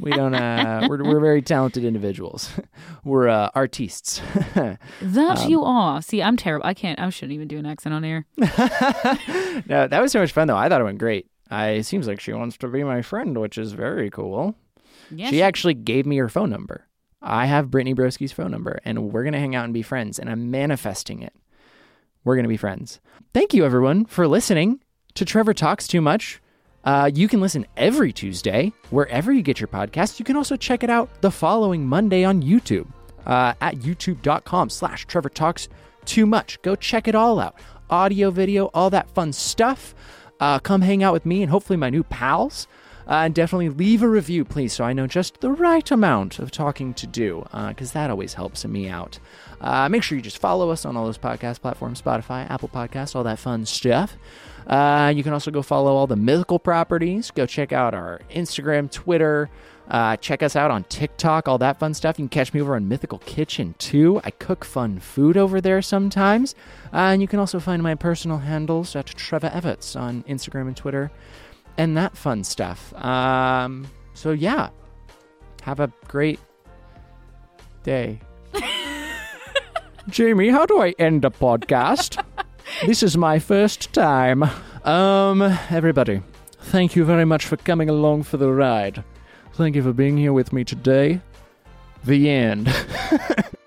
we don't, uh, we're, we're very talented individuals. we're uh, artistes.
that
Um,
you are. See, I'm terrible. I can't I shouldn't even do an accent on air.
no, that was so much fun though. I thought it went great. I it seems like she wants to be my friend, which is very cool.
Yeah,
she actually gave me her phone number. I have Brittany Broski's phone number, and we're gonna hang out and be friends. And I'm manifesting it. We're gonna be friends. Thank you, everyone, for listening to Trevor Talks Too Much. Uh, you can listen every Tuesday wherever you get your podcast. You can also check it out the following Monday on YouTube uh, at youtube.com slash Trevor Talks Too Much. Go check it all out. Audio, video, all that fun stuff. Uh, come hang out with me and hopefully my new pals. Uh, and definitely leave a review, please, so I know just the right amount of talking to do, because that always helps me out. Uh, make sure you just follow us on all those podcast platforms Spotify, Apple Podcasts, all that fun stuff. Uh, you can also go follow all the mythical properties. Go check out our Instagram, Twitter. Uh, check us out on TikTok, all that fun stuff. You can catch me over on Mythical Kitchen too. I cook fun food over there sometimes. Uh, and you can also find my personal handles at Trevor Everts on Instagram and Twitter and that fun stuff. Um, so yeah, have a great day. Jamie, how do I end a podcast? This is my first time. Um, everybody, Thank you very much for coming along for the ride. Thank you for being here with me today. The end.